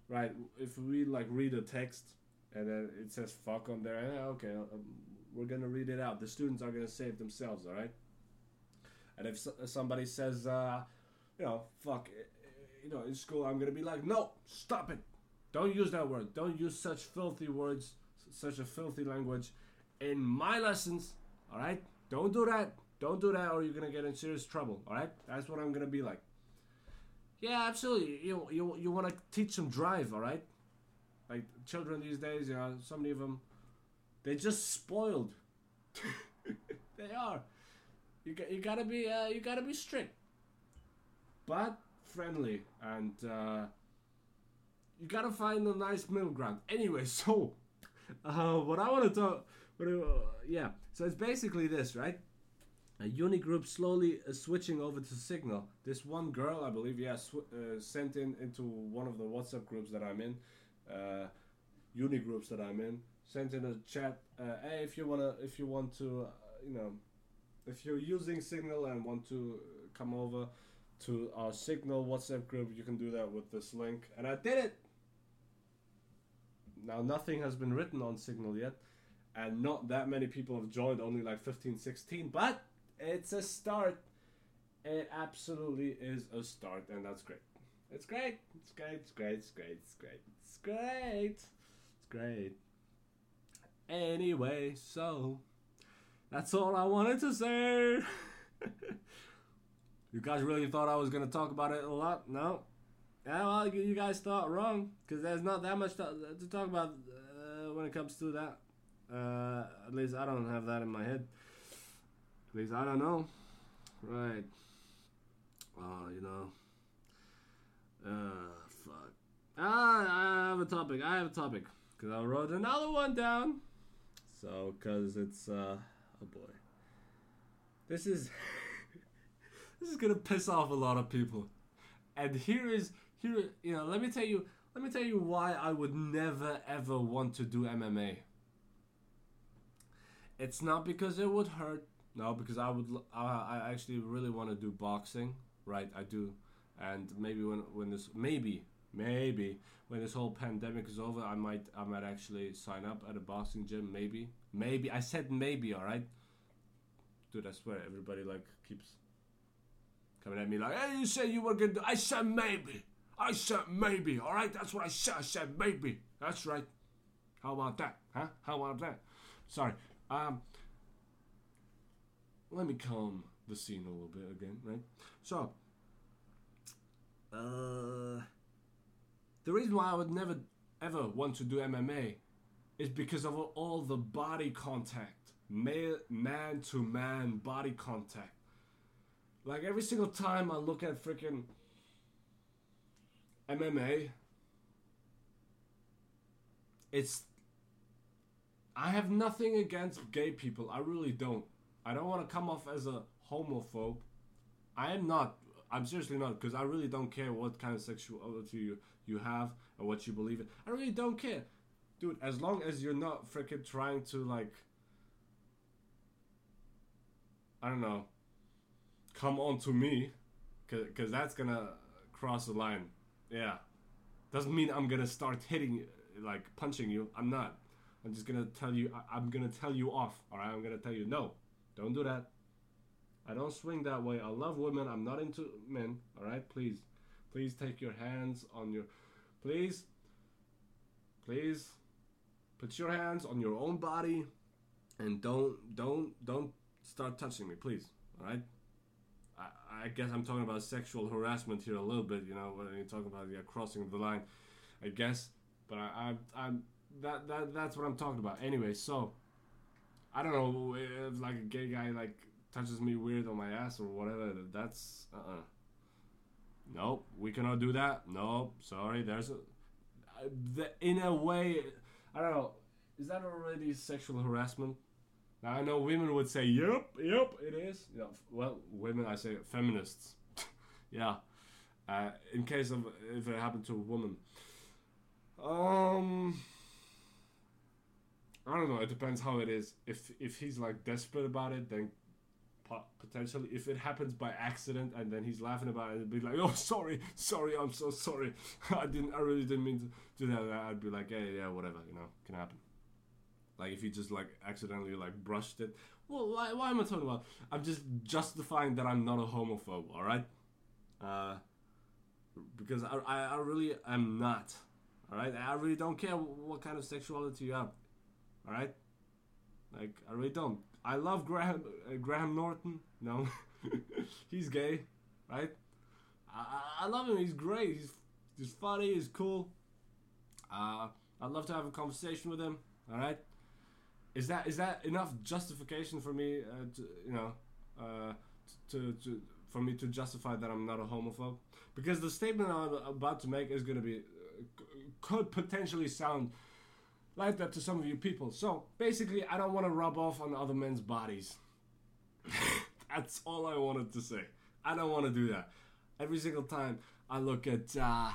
right? If we like read a text and then it says fuck on there, yeah, okay, um, we're gonna read it out. The students are gonna save themselves, all right? And if somebody says, uh, you know, fuck, eh, eh, you know, in school, I'm gonna be like, no, stop it. Don't use that word. Don't use such filthy words, such a filthy language in my lessons, all right? Don't do that. Don't do that, or you're gonna get in serious trouble. All right? That's what I'm gonna be like. Yeah, absolutely. You you you want to teach them drive, all right? Like children these days, you know, so many of them they're just spoiled. they are. You got you gotta be uh, you gotta be strict, but friendly, and uh, you gotta find a nice middle ground. Anyway, so uh, what I want to talk, what, uh, yeah. So it's basically this, right? A uni group slowly uh, switching over to Signal. This one girl, I believe, yeah, sw- uh, sent in into one of the WhatsApp groups that I'm in, uh, uni groups that I'm in sent in a chat. Uh, hey, if you wanna, if you want to, uh, you know, if you're using Signal and want to come over to our Signal WhatsApp group, you can do that with this link. And I did it. Now nothing has been written on Signal yet, and not that many people have joined. Only like 15, 16. But it's a start. It absolutely is a start, and that's great. It's great. It's great. It's great. It's great. It's great. It's great. It's great. Anyway, so that's all I wanted to say. you guys really thought I was gonna talk about it a lot? No. Yeah, well, you guys thought wrong because there's not that much to, to talk about uh, when it comes to that. Uh, at least I don't have that in my head. Least I don't know. Right. Oh, you know. Uh, fuck. Ah, I have a topic. I have a topic because I wrote another one down. So, because it's, uh, oh boy. this is this is gonna piss off a lot of people. And here is here you know, let me tell you let me tell you why I would never ever want to do MMA. It's not because it would hurt. No, because I would I, I actually really want to do boxing, right? I do. And maybe when when this maybe maybe when this whole pandemic is over, I might I might actually sign up at a boxing gym. Maybe, maybe I said maybe. All right, dude. I swear, everybody like keeps coming at me like, "Hey, you said you were gonna." Do-. I said maybe. I said maybe. All right, that's what I said. I said maybe. That's right. How about that? Huh? How about that? Sorry. Um. Let me calm the scene a little bit again, right? So. Uh the reason why I would never ever want to do MMA is because of all the body contact, man to man body contact. Like every single time I look at freaking MMA, it's. I have nothing against gay people. I really don't. I don't want to come off as a homophobe. I am not. I'm seriously not because I really don't care what kind of sexuality you you have or what you believe in. I really don't care, dude. As long as you're not freaking trying to like, I don't know, come on to me, because that's gonna cross the line. Yeah, doesn't mean I'm gonna start hitting, like punching you. I'm not. I'm just gonna tell you. I, I'm gonna tell you off. All right. I'm gonna tell you no. Don't do that. I don't swing that way. I love women. I'm not into men. All right. Please, please take your hands on your Please, please put your hands on your own body and don't don't don't start touching me, please. All right. I, I guess I'm talking about sexual harassment here a little bit, you know, when you talk about yeah, crossing the line, I guess. But I, I, I'm that that that's what I'm talking about. Anyway, so I don't know if like a gay guy like touches me weird on my ass or whatever. That's uh uh-uh. uh Nope, we cannot do that. Nope, sorry. There's a, the, in a way, I don't know. Is that already sexual harassment? Now I know women would say, "Yep, yep, it is." Yeah, well, women, I say feminists. yeah, uh, in case of if it happened to a woman. Um, I don't know. It depends how it is. If if he's like desperate about it, then potentially if it happens by accident and then he's laughing about it and be like oh sorry sorry i'm so sorry. I didn't i really didn't mean to do that. I'd be like yeah yeah whatever you know can happen. Like if you just like accidentally like brushed it. Well why, why am i talking about? I'm just justifying that i'm not a homophobe all right uh because i i, I really am not all right i really don't care what kind of sexuality you have all right like i really don't I love Graham uh, Graham Norton. No, he's gay, right? I, I love him. He's great. He's he's funny. He's cool. Uh, I'd love to have a conversation with him. All right. Is that is that enough justification for me? Uh, to, you know, uh, to, to for me to justify that I'm not a homophobe? Because the statement I'm about to make is going to be uh, could potentially sound like that to some of you people. So basically, I don't want to rub off on other men's bodies. That's all I wanted to say. I don't want to do that. Every single time I look at, uh,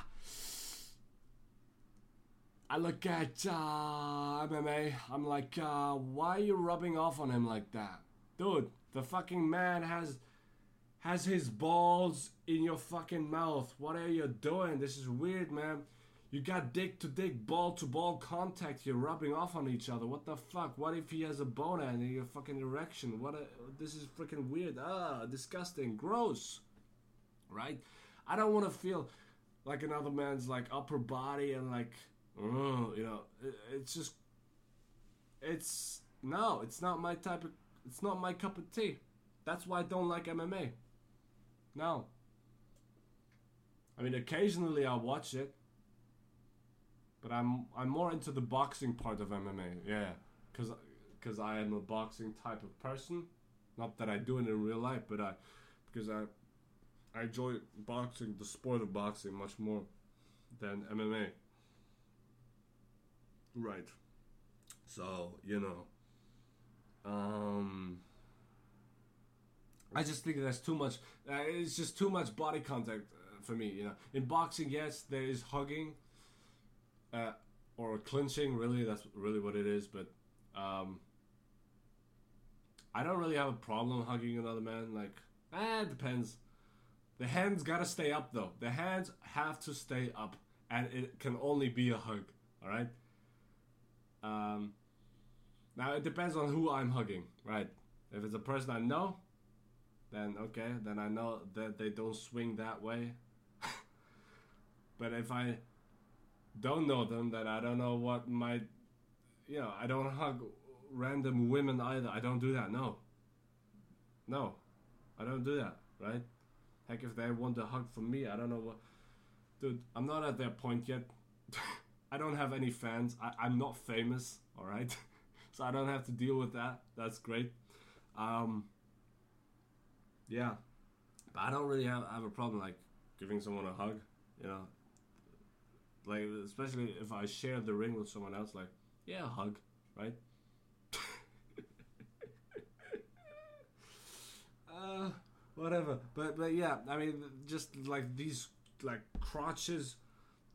I look at uh, MMA, I'm like, uh, why are you rubbing off on him like that, dude? The fucking man has has his balls in your fucking mouth. What are you doing? This is weird, man. You got dick to dick, ball to ball contact. You're rubbing off on each other. What the fuck? What if he has a boner and you fucking erection? What? A, this is freaking weird. Ah, disgusting, gross. Right? I don't want to feel like another man's like upper body and like, uh, you know, it, it's just, it's no, it's not my type of, it's not my cup of tea. That's why I don't like MMA. No. I mean, occasionally I watch it but I'm I'm more into the boxing part of MMA. Yeah, because because I am a boxing type of person. Not that I do it in real life, but I because I I enjoy boxing, the sport of boxing, much more than MMA. Right. So you know. Um. I just think that's too much. Uh, it's just too much body contact uh, for me. You know, in boxing, yes, there is hugging, uh, or clinching. Really, that's really what it is. But um, I don't really have a problem hugging another man. Like, eh, it depends. The hands gotta stay up though. The hands have to stay up, and it can only be a hug. All right. Um, now it depends on who I'm hugging, right? If it's a person I know, then okay, then I know that they don't swing that way. but if I don't know them, then I don't know what might, you know, I don't hug random women either. I don't do that. No. No, I don't do that. Right? Heck, if they want a hug from me, I don't know what. Dude, I'm not at that point yet. I don't have any fans. I, I'm not famous. All right. so I don't have to deal with that. That's great. Um, yeah, but I don't really have, have a problem like giving someone a hug. You know, like especially if I share the ring with someone else. Like, yeah, hug, right? uh, whatever. But but yeah, I mean, just like these like crotches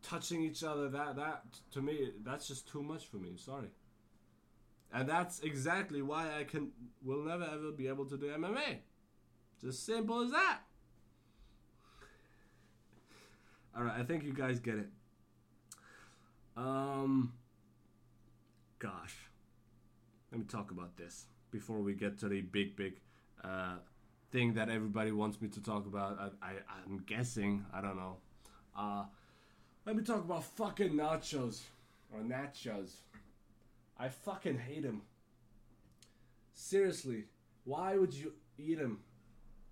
touching each other. That that to me, that's just too much for me. Sorry. And that's exactly why I can will never ever be able to do MMA. Just simple as that. All right, I think you guys get it. Um gosh. Let me talk about this before we get to the big big uh thing that everybody wants me to talk about. I, I I'm guessing, I don't know. Uh let me talk about fucking nachos or nachos. I fucking hate them. Seriously, why would you eat them?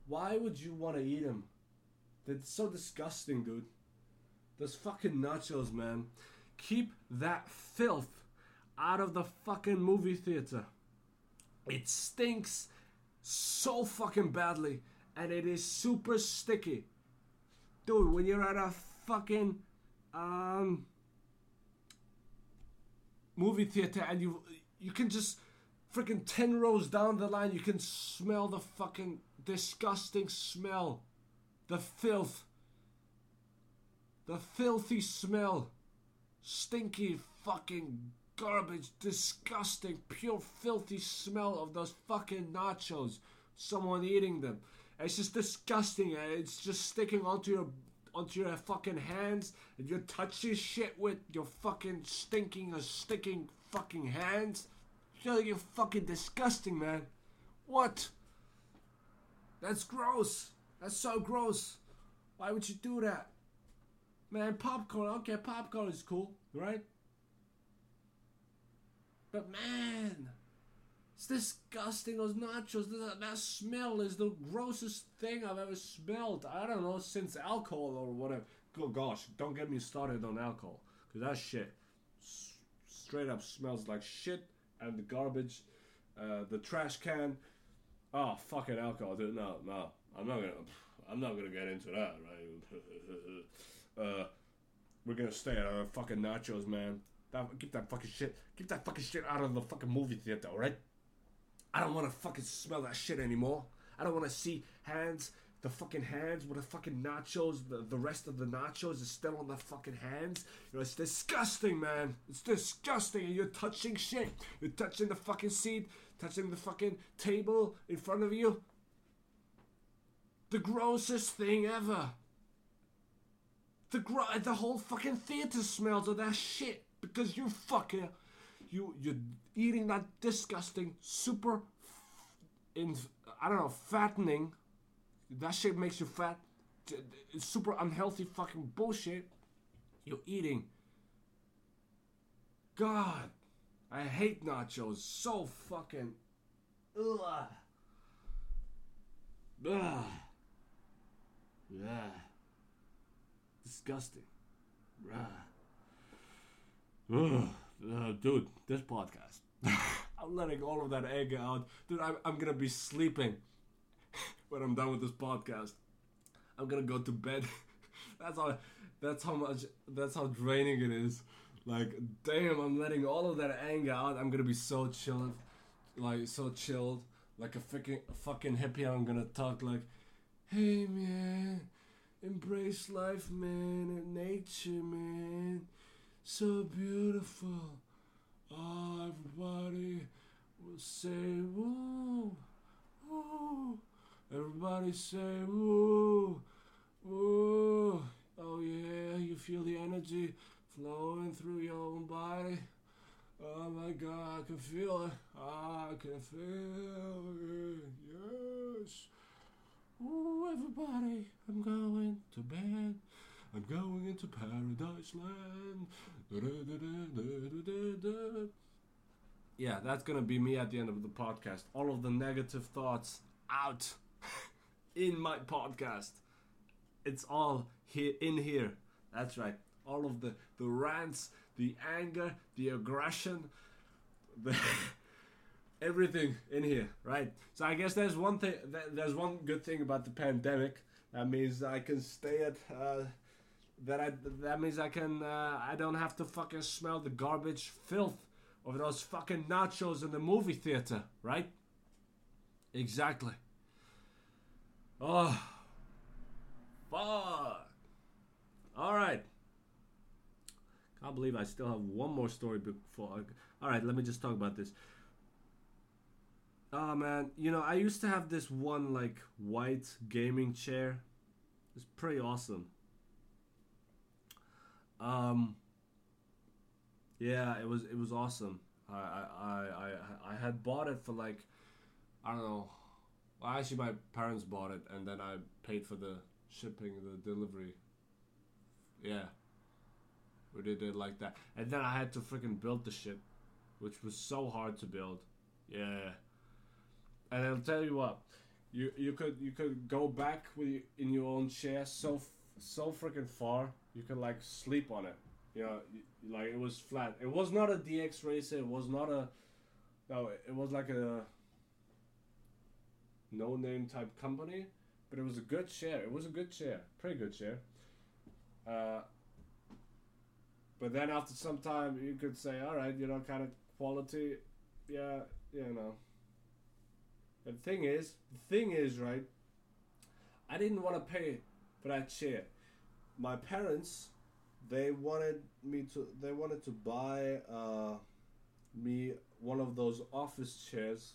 Why would you want to eat him? That's so disgusting, dude. Those fucking nachos, man. Keep that filth out of the fucking movie theater. It stinks so fucking badly and it is super sticky. Dude, when you're at a fucking um movie theater and you you can just freaking 10 rows down the line you can smell the fucking disgusting smell the filth the filthy smell stinky fucking garbage disgusting pure filthy smell of those fucking nachos someone eating them it's just disgusting eh? it's just sticking onto your onto your fucking hands and you touch this shit with your fucking stinking or sticking fucking hands. You're fucking disgusting, man. What? That's gross. That's so gross. Why would you do that? Man, popcorn, okay, popcorn is cool, right? But man, it's disgusting. Those nachos, that, that smell is the grossest thing I've ever smelled. I don't know since alcohol or whatever. Oh gosh, don't get me started on alcohol, cause that shit s- straight up smells like shit and the garbage, uh, the trash can. Oh fucking alcohol, dude. No, no, I'm not gonna. I'm not gonna get into that, right? uh, we're gonna stay at our fucking nachos, man. That, keep that fucking shit. Keep that fucking shit out of the fucking movie theater, alright? I don't want to fucking smell that shit anymore. I don't want to see hands, the fucking hands with the fucking nachos, the, the rest of the nachos is still on the fucking hands. You know, it's disgusting, man. It's disgusting. And you're touching shit. You're touching the fucking seat, touching the fucking table in front of you. The grossest thing ever. The gro- the whole fucking theater smells of that shit because you fucking you you're eating that disgusting super in I don't know fattening. That shit makes you fat. It's super unhealthy fucking bullshit. You're eating. God I hate nachos so fucking ugh. Ugh. Yeah disgusting Ugh. Uh, dude, this podcast. I'm letting all of that anger out. Dude, I'm, I'm gonna be sleeping when I'm done with this podcast. I'm gonna go to bed. that's how that's how much that's how draining it is. Like, damn, I'm letting all of that anger out. I'm gonna be so chilled. Like so chilled. like a fucking a fucking hippie. I'm gonna talk like, "Hey man, embrace life, man, and nature, man, so beautiful." Oh, everybody will say woo, woo. Everybody say woo, woo. Oh yeah, you feel the energy flowing through your own body. Oh my god, I can feel it. I can feel it. Yes. Ooh, everybody, I'm going to bed. I'm going into paradise land. Yeah, that's gonna be me at the end of the podcast. All of the negative thoughts out in my podcast. It's all here in here. That's right. All of the the rants, the anger, the aggression, the everything in here, right? So I guess there's one thing. There's one good thing about the pandemic. That means I can stay at. Uh, that I that means I can. Uh, I don't have to fucking smell the garbage filth of those fucking nachos in the movie theater, right? Exactly. Oh, fuck. All right. Can't believe I still have one more story before. I, all right, let me just talk about this. Oh man, you know I used to have this one like white gaming chair. It's pretty awesome. Um. Yeah, it was it was awesome. I I I I had bought it for like I don't know. Well, actually, my parents bought it, and then I paid for the shipping, the delivery. Yeah. We did it like that, and then I had to freaking build the shit, which was so hard to build. Yeah. And I'll tell you what, you you could you could go back with in your own chair so so freaking far. You could like sleep on it. You know, like it was flat. It was not a DXRacer. It was not a no. It was like a no name type company, but it was a good chair. It was a good chair, pretty good chair. Uh, but then after some time, you could say, all right, you know, kind of quality, yeah, you know. The thing is, the thing is, right? I didn't want to pay for that chair. My parents, they wanted me to. They wanted to buy uh, me one of those office chairs.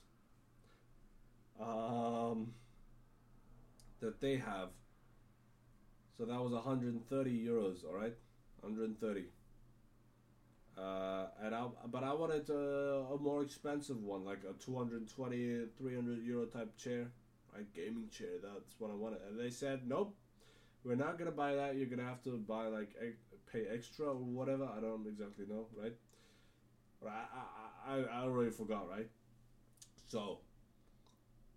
Um, that they have. So that was 130 euros, all right, 130. Uh, and I, but I wanted a, a, more expensive one, like a 220, 300 euro type chair, right? Gaming chair. That's what I wanted. And they said, nope, we're not gonna buy that. You're gonna have to buy like pay extra or whatever. I don't exactly know, right? But I, I, I, I already forgot, right? So,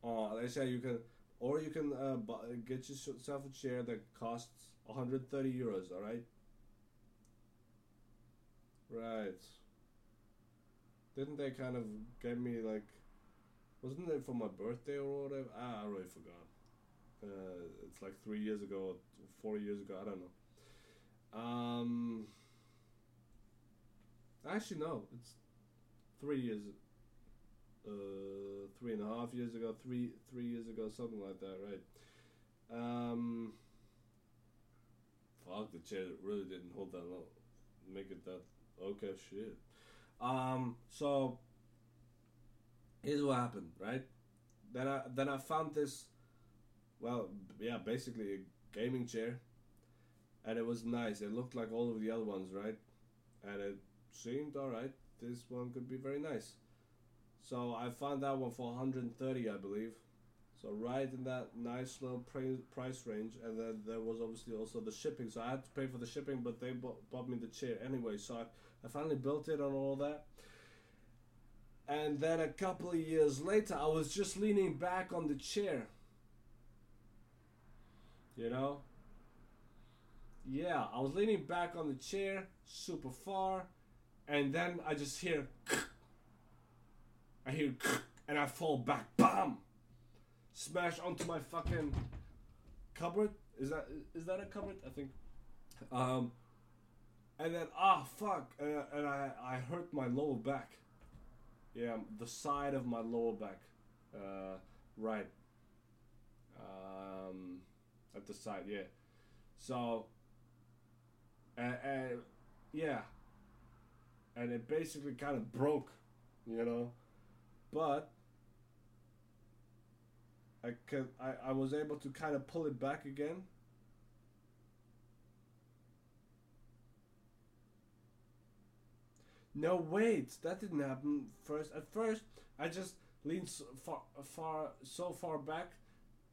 uh, they say you can, or you can uh, buy, get yourself a chair that costs 130 euros. All right Right. Didn't they kind of give me like, wasn't it for my birthday or whatever? Ah, I really forgot. Uh, it's like three years ago, four years ago. I don't know. Um. Actually, no. It's three years. Uh, three and a half years ago, three three years ago, something like that, right? Um. Fuck, the chair really didn't hold that long. Make it that Okay, shit. Um, so here's what happened, right? Then I then I found this, well, yeah, basically a gaming chair, and it was nice. It looked like all of the other ones, right? And it seemed all right. This one could be very nice. So I found that one for 130, I believe. So right in that nice little price range, and then there was obviously also the shipping. So I had to pay for the shipping, but they bought, bought me the chair anyway. So I, I finally built it and all that. And then a couple of years later, I was just leaning back on the chair. You know? Yeah, I was leaning back on the chair, super far, and then I just hear. I hear, and I fall back. Bam! Smash onto my fucking cupboard. Is that is that a cupboard? I think. Um, and then ah fuck, uh, and I I hurt my lower back. Yeah, the side of my lower back. uh, right um, at the side. Yeah. So, And, uh, yeah, and it basically kind of broke, you know, but I could I, I was able to kind of pull it back again. No, wait, that didn't happen first. At first, I just leaned so far, far, so far back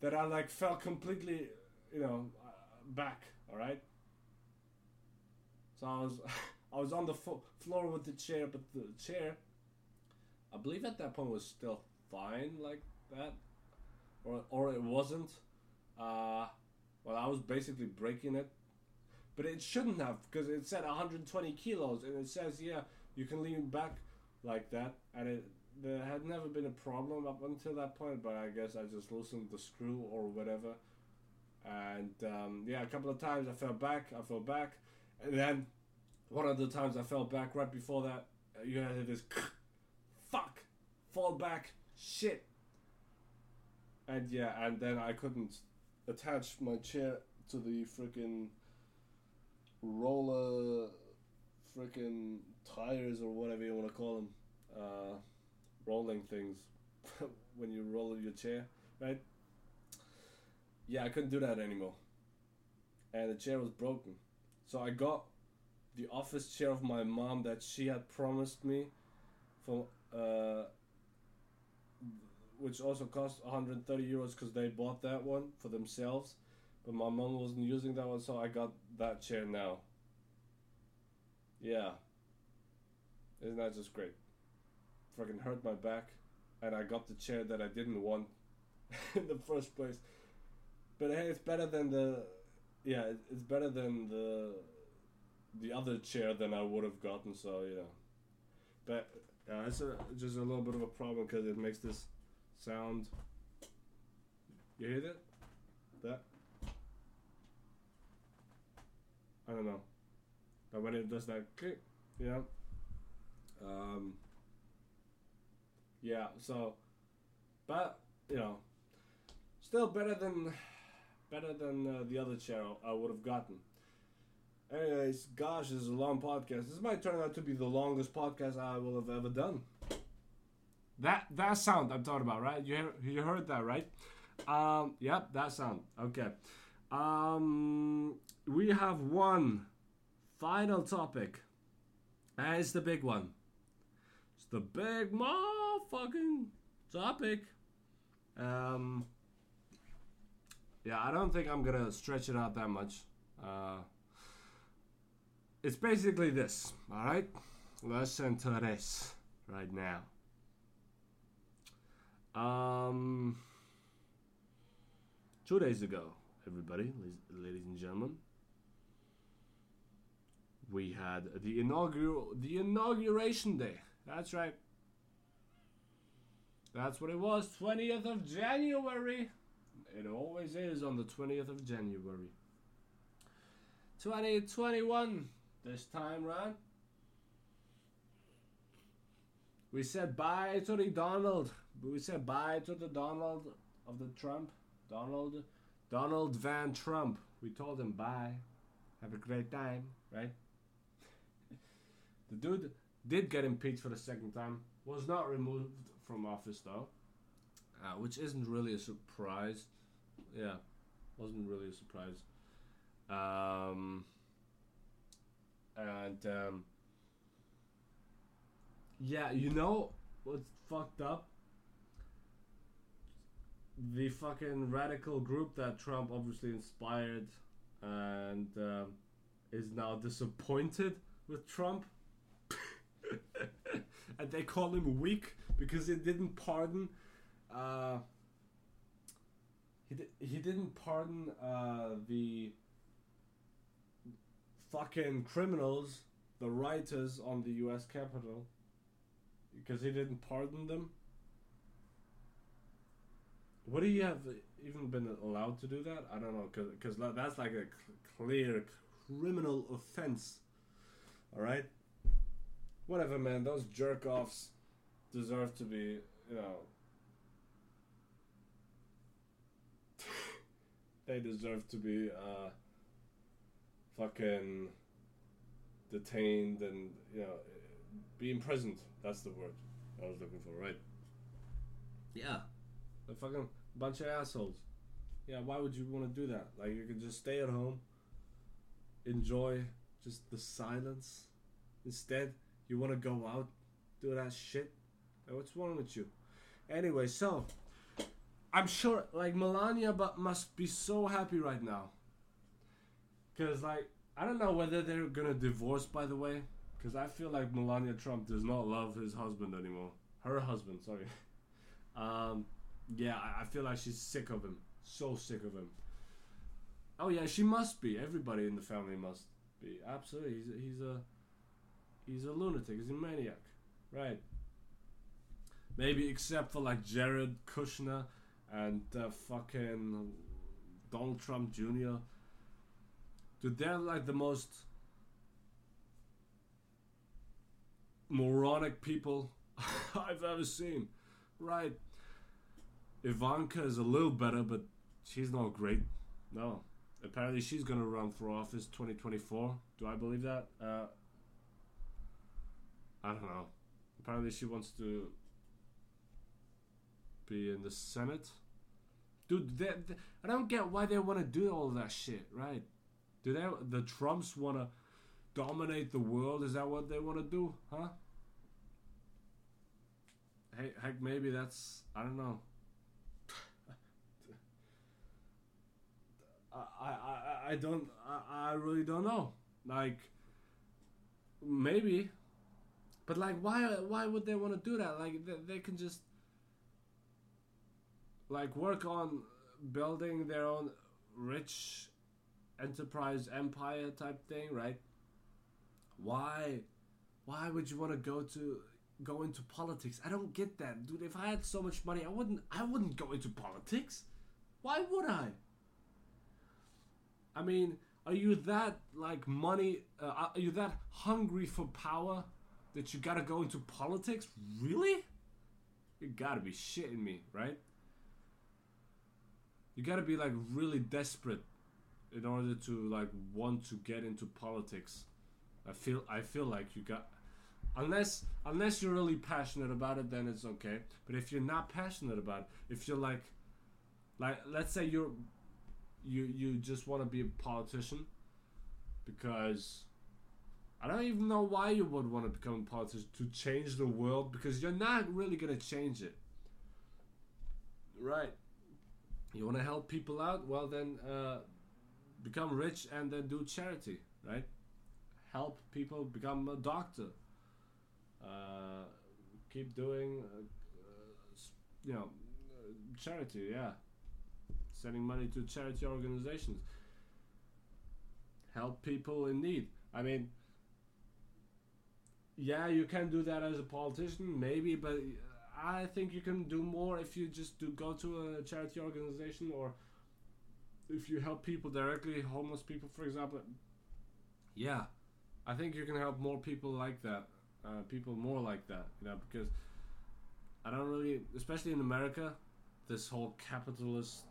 that I like fell completely, you know, uh, back. All right. So I was, I was on the fo- floor with the chair, but the chair, I believe at that point was still fine like that, or or it wasn't. Uh, well, I was basically breaking it, but it shouldn't have because it said 120 kilos, and it says yeah you can lean back like that, and it there had never been a problem up until that point. But I guess I just loosened the screw or whatever, and um, yeah, a couple of times I fell back, I fell back, and then one of the times I fell back right before that, uh, you had this fuck fall back shit, and yeah, and then I couldn't attach my chair to the freaking roller freaking tires or whatever you want to call them, uh, rolling things when you roll your chair, right? Yeah, I couldn't do that anymore, and the chair was broken. So I got the office chair of my mom that she had promised me, for uh, which also cost 130 euros because they bought that one for themselves, but my mom wasn't using that one, so I got that chair now. Yeah. Isn't that just great? Fucking hurt my back, and I got the chair that I didn't want in the first place. But hey, it's better than the, yeah, it's better than the, the other chair than I would have gotten. So know, but uh, it's a, just a little bit of a problem because it makes this sound. You hear that? That. I don't know. But when it does that click, yeah. Um, yeah, so, but you know, still better than better than uh, the other chair I would have gotten. Anyways, gosh, this is a long podcast. This might turn out to be the longest podcast I will have ever done. That that sound I'm talking about, right? You hear, you heard that, right? Um, yep, that sound. Okay. Um, we have one final topic. And it's the big one. It's the big motherfucking topic. Um, yeah, I don't think I'm gonna stretch it out that much. Uh, it's basically this, alright? Listen to this right now. Um, two days ago, everybody, ladies and gentlemen, we had the inaugural the inauguration day. That's right. That's what it was. 20th of January. It always is on the 20th of January. 2021 this time round. We said bye to Donald. We said bye to the Donald of the Trump. Donald Donald Van Trump. We told him bye. Have a great time, right? The dude did get impeached for the second time. Was not removed from office though, uh, which isn't really a surprise. Yeah, wasn't really a surprise. Um, and um, yeah, you know what's fucked up? The fucking radical group that Trump obviously inspired and um, is now disappointed with Trump and they call him weak because he didn't pardon. Uh, he di- he didn't pardon uh, the fucking criminals, the rioters on the U.S. Capitol, because he didn't pardon them. Would he have even been allowed to do that? I don't know, because that's like a clear criminal offense. All right? Whatever, man. Those jerk offs deserve to be, you know. they deserve to be, uh. fucking. detained and, you know, be imprisoned. That's the word I was looking for, right? Yeah fucking bunch of assholes. Yeah, why would you want to do that? Like you could just stay at home, enjoy just the silence. Instead, you want to go out, do that shit. Like, what's wrong with you? Anyway, so I'm sure like Melania, but must be so happy right now. Cause like I don't know whether they're gonna divorce. By the way, because I feel like Melania Trump does not love his husband anymore. Her husband, sorry. Um, yeah, I, I feel like she's sick of him. So sick of him. Oh yeah, she must be. Everybody in the family must be. Absolutely, he's a, he's a he's a lunatic. He's a maniac, right? Maybe except for like Jared Kushner and uh, fucking Donald Trump Jr. Dude, they're like the most moronic people I've ever seen. Right. Ivanka is a little better, but she's not great. No. Apparently, she's gonna run for office 2024. Do I believe that? Uh, I don't know. Apparently, she wants to be in the Senate. Dude, they, they, I don't get why they want to do all that shit, right? Do they? The Trumps want to dominate the world? Is that what they want to do? Huh? Hey, heck, maybe that's I don't know. I, I, I don't I, I really don't know. Like maybe, but like why why would they want to do that? Like they, they can just like work on building their own rich enterprise empire type thing, right? Why why would you want to go to go into politics? I don't get that, dude. If I had so much money, I wouldn't I wouldn't go into politics. Why would I? I mean, are you that like money? Uh, are you that hungry for power that you gotta go into politics? Really? You gotta be shitting me, right? You gotta be like really desperate in order to like want to get into politics. I feel I feel like you got unless unless you're really passionate about it then it's okay. But if you're not passionate about it, if you're like like let's say you're you you just want to be a politician because I don't even know why you would want to become a politician to change the world because you're not really gonna change it. Right. You want to help people out? Well, then uh, become rich and then do charity, right? Help people become a doctor. Uh, keep doing, uh, uh, you know, charity, yeah. Sending money to charity organizations. Help people in need. I mean, yeah, you can do that as a politician, maybe, but I think you can do more if you just do go to a charity organization or if you help people directly, homeless people, for example. Yeah, I think you can help more people like that, uh, people more like that, you know, because I don't really, especially in America, this whole capitalist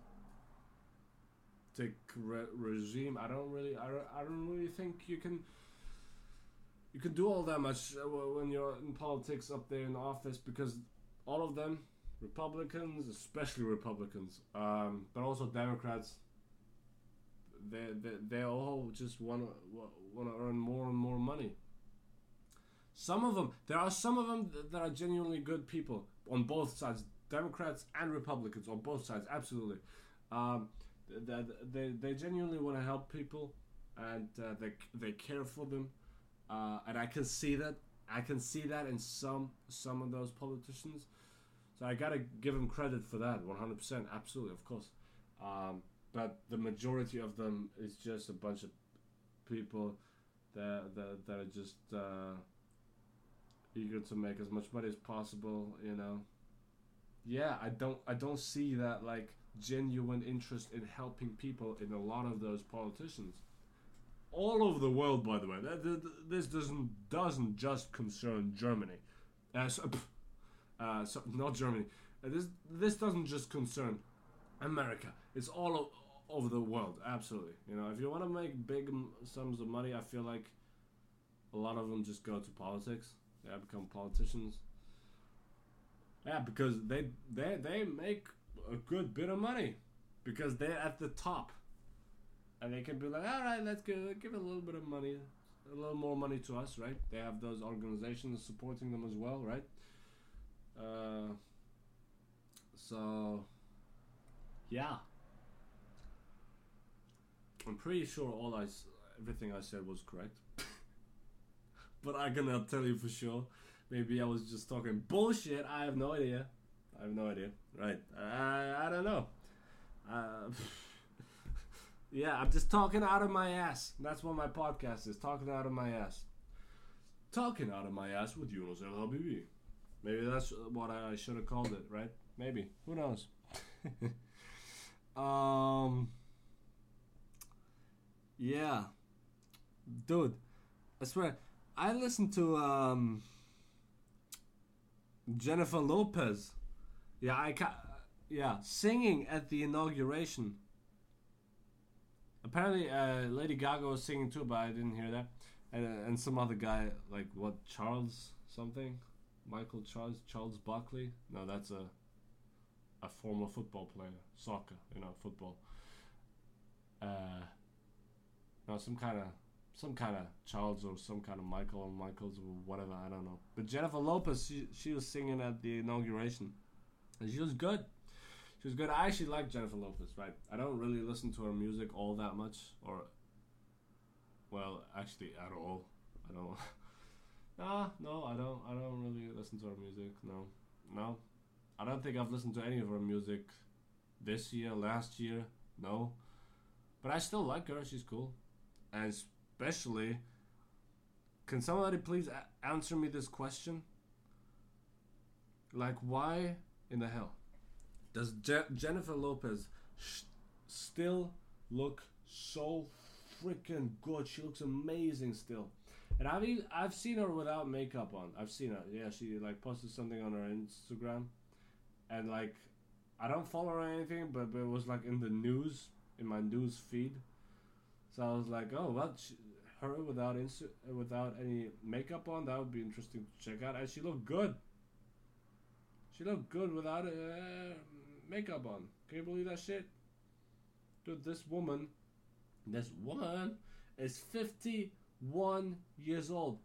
re- regime. I don't really, I don't, I don't really think you can. You can do all that much uh, when you're in politics up there in office because all of them, Republicans, especially Republicans, um, but also Democrats, they, they, they all just want to want to earn more and more money. Some of them, there are some of them that are genuinely good people on both sides, Democrats and Republicans on both sides, absolutely. Um, they, they, they genuinely want to help people and uh, they, they care for them. Uh, and I can see that I can see that in some some of those politicians. So I gotta give them credit for that, 100%, absolutely, of course. Um, but the majority of them is just a bunch of people that that, that are just uh, eager to make as much money as possible. You know. Yeah, I don't I don't see that like genuine interest in helping people in a lot of those politicians all over the world, by the way. This doesn't doesn't just concern Germany. Uh, so, uh, so not Germany. Uh, this this doesn't just concern America. It's all over the world. Absolutely. You know, if you want to make big sums of money, I feel like a lot of them just go to politics. They become politicians. Yeah, because they they they make a good bit of money because they're at the top, and they can be like, all right, let's give give a little bit of money, a little more money to us, right? They have those organizations supporting them as well, right? Uh, so yeah, I'm pretty sure all I, everything I said was correct, but I cannot tell you for sure. Maybe I was just talking bullshit. I have no idea. I have no idea. Right? I I don't know. Uh, yeah, I'm just talking out of my ass. That's what my podcast is. Talking out of my ass. Talking out of my ass with Yunus El Habibi. Maybe that's what I should have called it, right? Maybe. Who knows? um. Yeah. Dude, I swear, I listened to um Jennifer Lopez. Yeah, I ca- yeah, singing at the inauguration. Apparently, uh, Lady Gaga was singing too, but I didn't hear that. And, uh, and some other guy, like what Charles something, Michael Charles Charles Barkley. No, that's a a former football player, soccer, you know, football. Uh, no, some kind of some kind of Charles or some kind of Michael or Michaels or whatever. I don't know. But Jennifer Lopez, she she was singing at the inauguration, and she was good. She was good. I actually like Jennifer Lopez. Right. I don't really listen to her music all that much, or well, actually at all. I don't. Nah, no, I don't. I don't really listen to her music. No, no. I don't think I've listened to any of her music this year, last year. No, but I still like her. She's cool, and especially, can somebody please a- answer me this question? Like, why in the hell does Je- Jennifer Lopez sh- still look so freaking good? She looks amazing still. And I've e- I've seen her without makeup on. I've seen her. Yeah, she like posted something on her Instagram, and like I don't follow her or anything, but, but it was like in the news in my news feed. So I was like, oh well, she, her without insu- without any makeup on, that would be interesting to check out. And she looked good. She looked good without uh, makeup on. Can you believe that shit? Dude, this woman, this woman is 51 years old.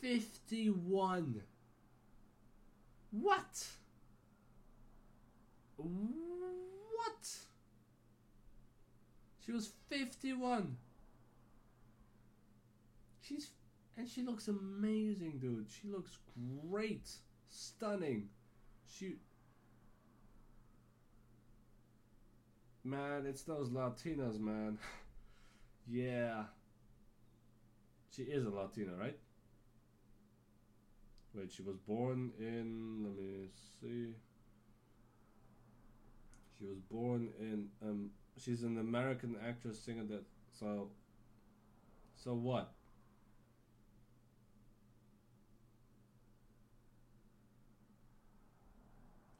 51. What? What? She was 51. She's and she looks amazing, dude. She looks great. Stunning. She Man, it's those Latinas, man. yeah. She is a Latina, right? Wait, she was born in let me see. She was born in um she's an American actress singer that so so what?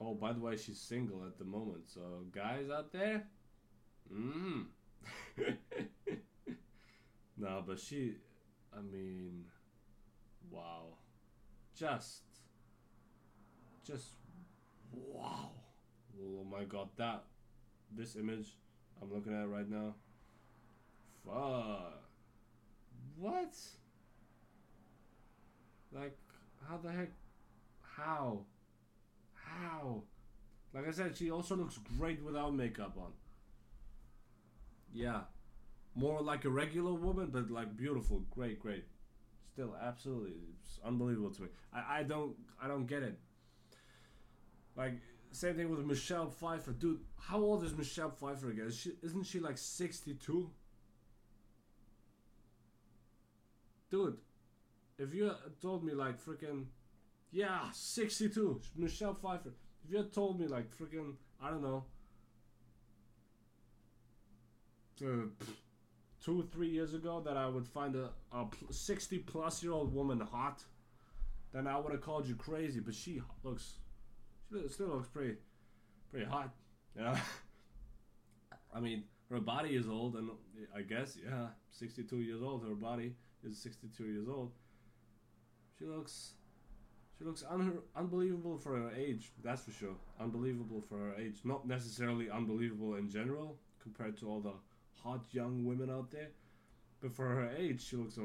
Oh, by the way, she's single at the moment. So, guys out there, mm. no, but she, I mean, wow, just, just, wow. Oh my God, that, this image I'm looking at right now. Fuck. What? Like, how the heck? How? How? Like I said, she also looks great without makeup on. Yeah. More like a regular woman, but like beautiful. Great, great. Still, absolutely. It's unbelievable to me. I, I don't I don't get it. Like, same thing with Michelle Pfeiffer. Dude, how old is Michelle Pfeiffer again? Is she, isn't she like 62? Dude, if you told me like freaking yeah, 62. Michelle Pfeiffer. If you had told me, like, freaking, I don't know, uh, two, three years ago that I would find a, a 60 plus year old woman hot, then I would have called you crazy. But she looks, she still looks pretty, pretty hot. Yeah. I mean, her body is old, and I guess yeah, sixty two years old. Her body is sixty two years old. She looks, she looks un- unbelievable for her age. That's for sure. Unbelievable for her age. Not necessarily unbelievable in general compared to all the hot young women out there, but for her age, she looks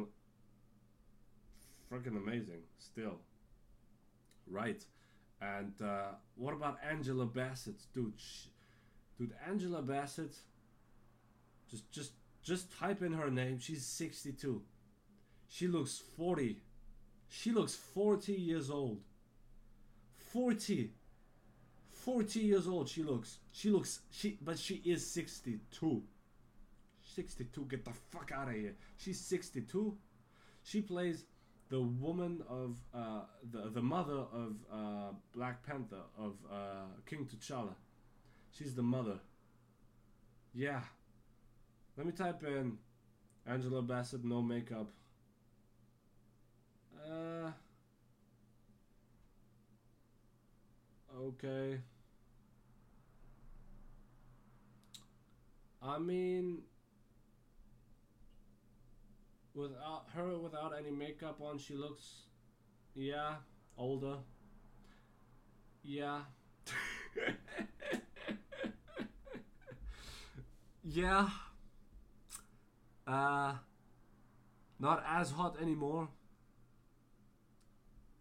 freaking amazing still. Right. And uh, what about Angela Bassett, dude? She, dude, Angela Bassett. Just, just, just type in her name. She's 62. She looks 40. She looks 40 years old. 40. 40 years old. She looks. She looks. She, but she is 62. 62. Get the fuck out of here. She's 62. She plays the woman of uh, the the mother of uh, Black Panther of uh, King T'Challa. She's the mother. Yeah. Let me type in Angela Bassett no makeup. Uh. Okay. I mean, without her without any makeup on she looks yeah older yeah yeah uh not as hot anymore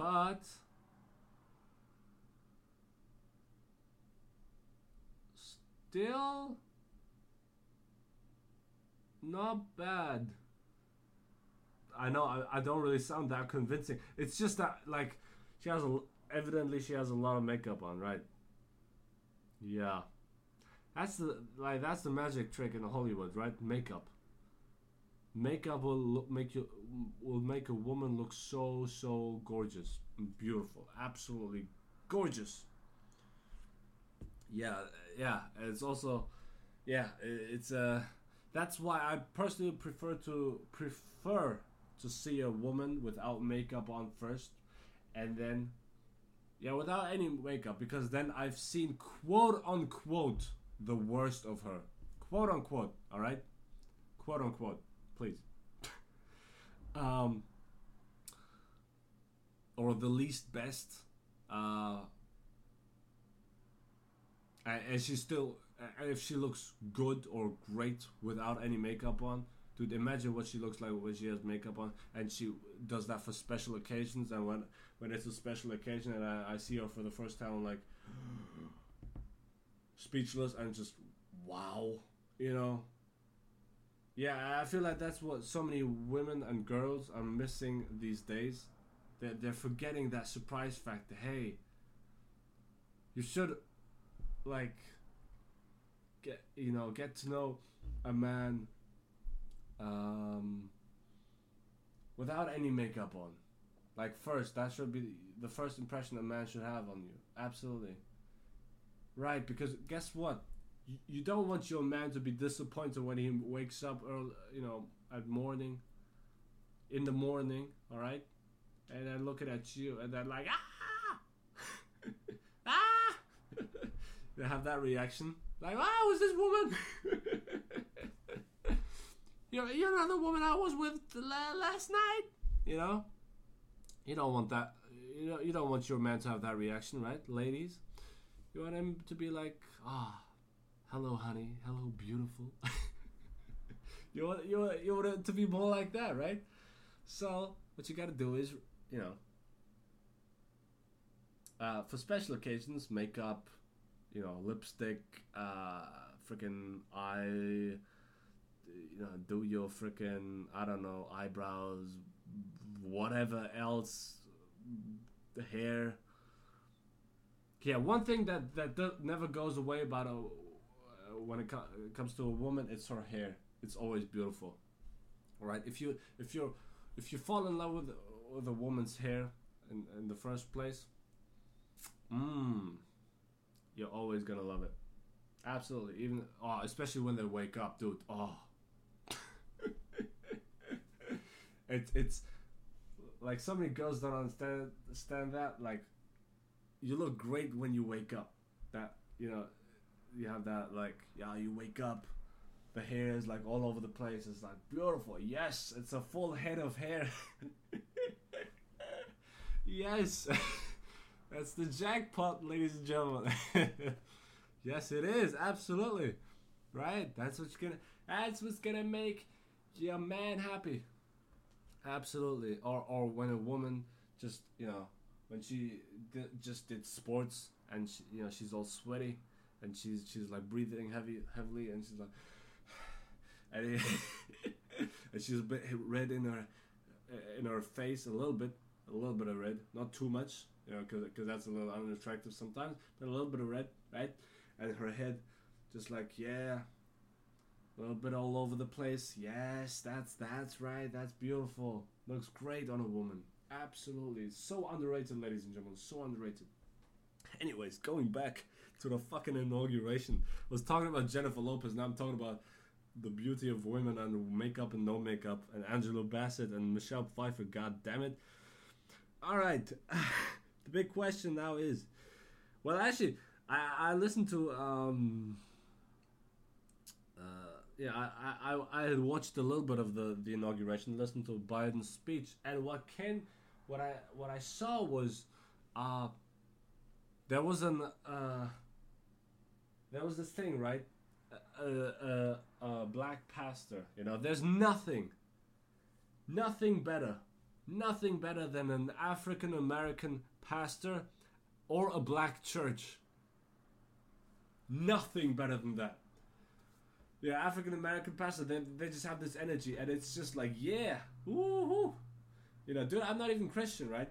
but still not bad I know I, I don't really sound that convincing. It's just that like she has a evidently she has a lot of makeup on, right? Yeah. That's the like that's the magic trick in Hollywood, right? Makeup. Makeup will make you will make a woman look so so gorgeous beautiful, absolutely gorgeous. Yeah, yeah. It's also, yeah. It's uh, that's why I personally prefer to prefer to see a woman without makeup on first, and then, yeah, without any makeup, because then I've seen quote unquote the worst of her. Quote unquote, alright? Quote unquote, please. um, or the least best. Uh, and she still, if she looks good or great without any makeup on, dude, imagine what she looks like when she has makeup on, and she does that for special occasions. And when when it's a special occasion, and I, I see her for the first time, I'm like speechless and just wow, you know. Yeah, I feel like that's what so many women and girls are missing these days. They're, they're forgetting that surprise factor. Hey, you should, like, get you know get to know a man um, without any makeup on. Like first, that should be the first impression a man should have on you. Absolutely. Right, because guess what? You, don't want your man to be disappointed when he wakes up early, you know, at morning, in the morning, all right, and then looking at you and then like ah, ah, they have that reaction like, ah, who's this woman? You're, you're not the woman I was with last night. You know, you don't want that. You know, you don't want your man to have that reaction, right, ladies? You want him to be like, ah, oh, hello, honey, hello, beautiful. you want you want, you want it to be more like that, right? So what you got to do is, you know, uh, for special occasions, makeup, you know, lipstick, uh, freaking eye you know, do your freaking I don't know eyebrows, whatever else, the hair. Yeah, one thing that that never goes away about a Uh, when it, co- it comes to a woman, it's her hair. It's always beautiful. Right? If you if you if you fall in love with with a woman's hair in in the first place, mmm, you're always gonna love it. Absolutely. Even oh, especially when they wake up, dude. Oh, it's it's like so many girls don't understand understand that. Like, you look great when you wake up. That you know, you have that like yeah, you wake up, the hair is like all over the place. It's like beautiful. Yes, it's a full head of hair. yes, that's the jackpot, ladies and gentlemen. yes, it is absolutely right. That's what's gonna. That's what's gonna make your man happy. Absolutely. Or or when a woman just you know when she d- just did sports and she, you know she's all sweaty and she's she's like breathing heavy heavily and she's like and, it, and she's a bit red in her in her face a little bit a little bit of red. Not too much you know because that's a little unattractive sometimes but a little bit of red right? And her head just like yeah a little bit all over the place. Yes that's that's right that's beautiful. Looks great on a woman. Absolutely. So underrated ladies and gentlemen so underrated. Anyways going back to the fucking inauguration I was talking about jennifer lopez now i'm talking about the beauty of women and makeup and no makeup, and Angela Bassett and Michelle Pfeiffer. God damn it! All right, the big question now is, well, actually, I I listened to um. Uh, yeah, I, I, I had watched a little bit of the, the inauguration, listened to Biden's speech, and what can, what I what I saw was, uh, there was an uh, there was this thing right, a, a, a black pastor. You know, there's nothing, nothing better, nothing better than an African American pastor or a black church. Nothing better than that. Yeah, African American pastor, they, they just have this energy, and it's just like, yeah, woohoo. You know, dude, I'm not even Christian, right?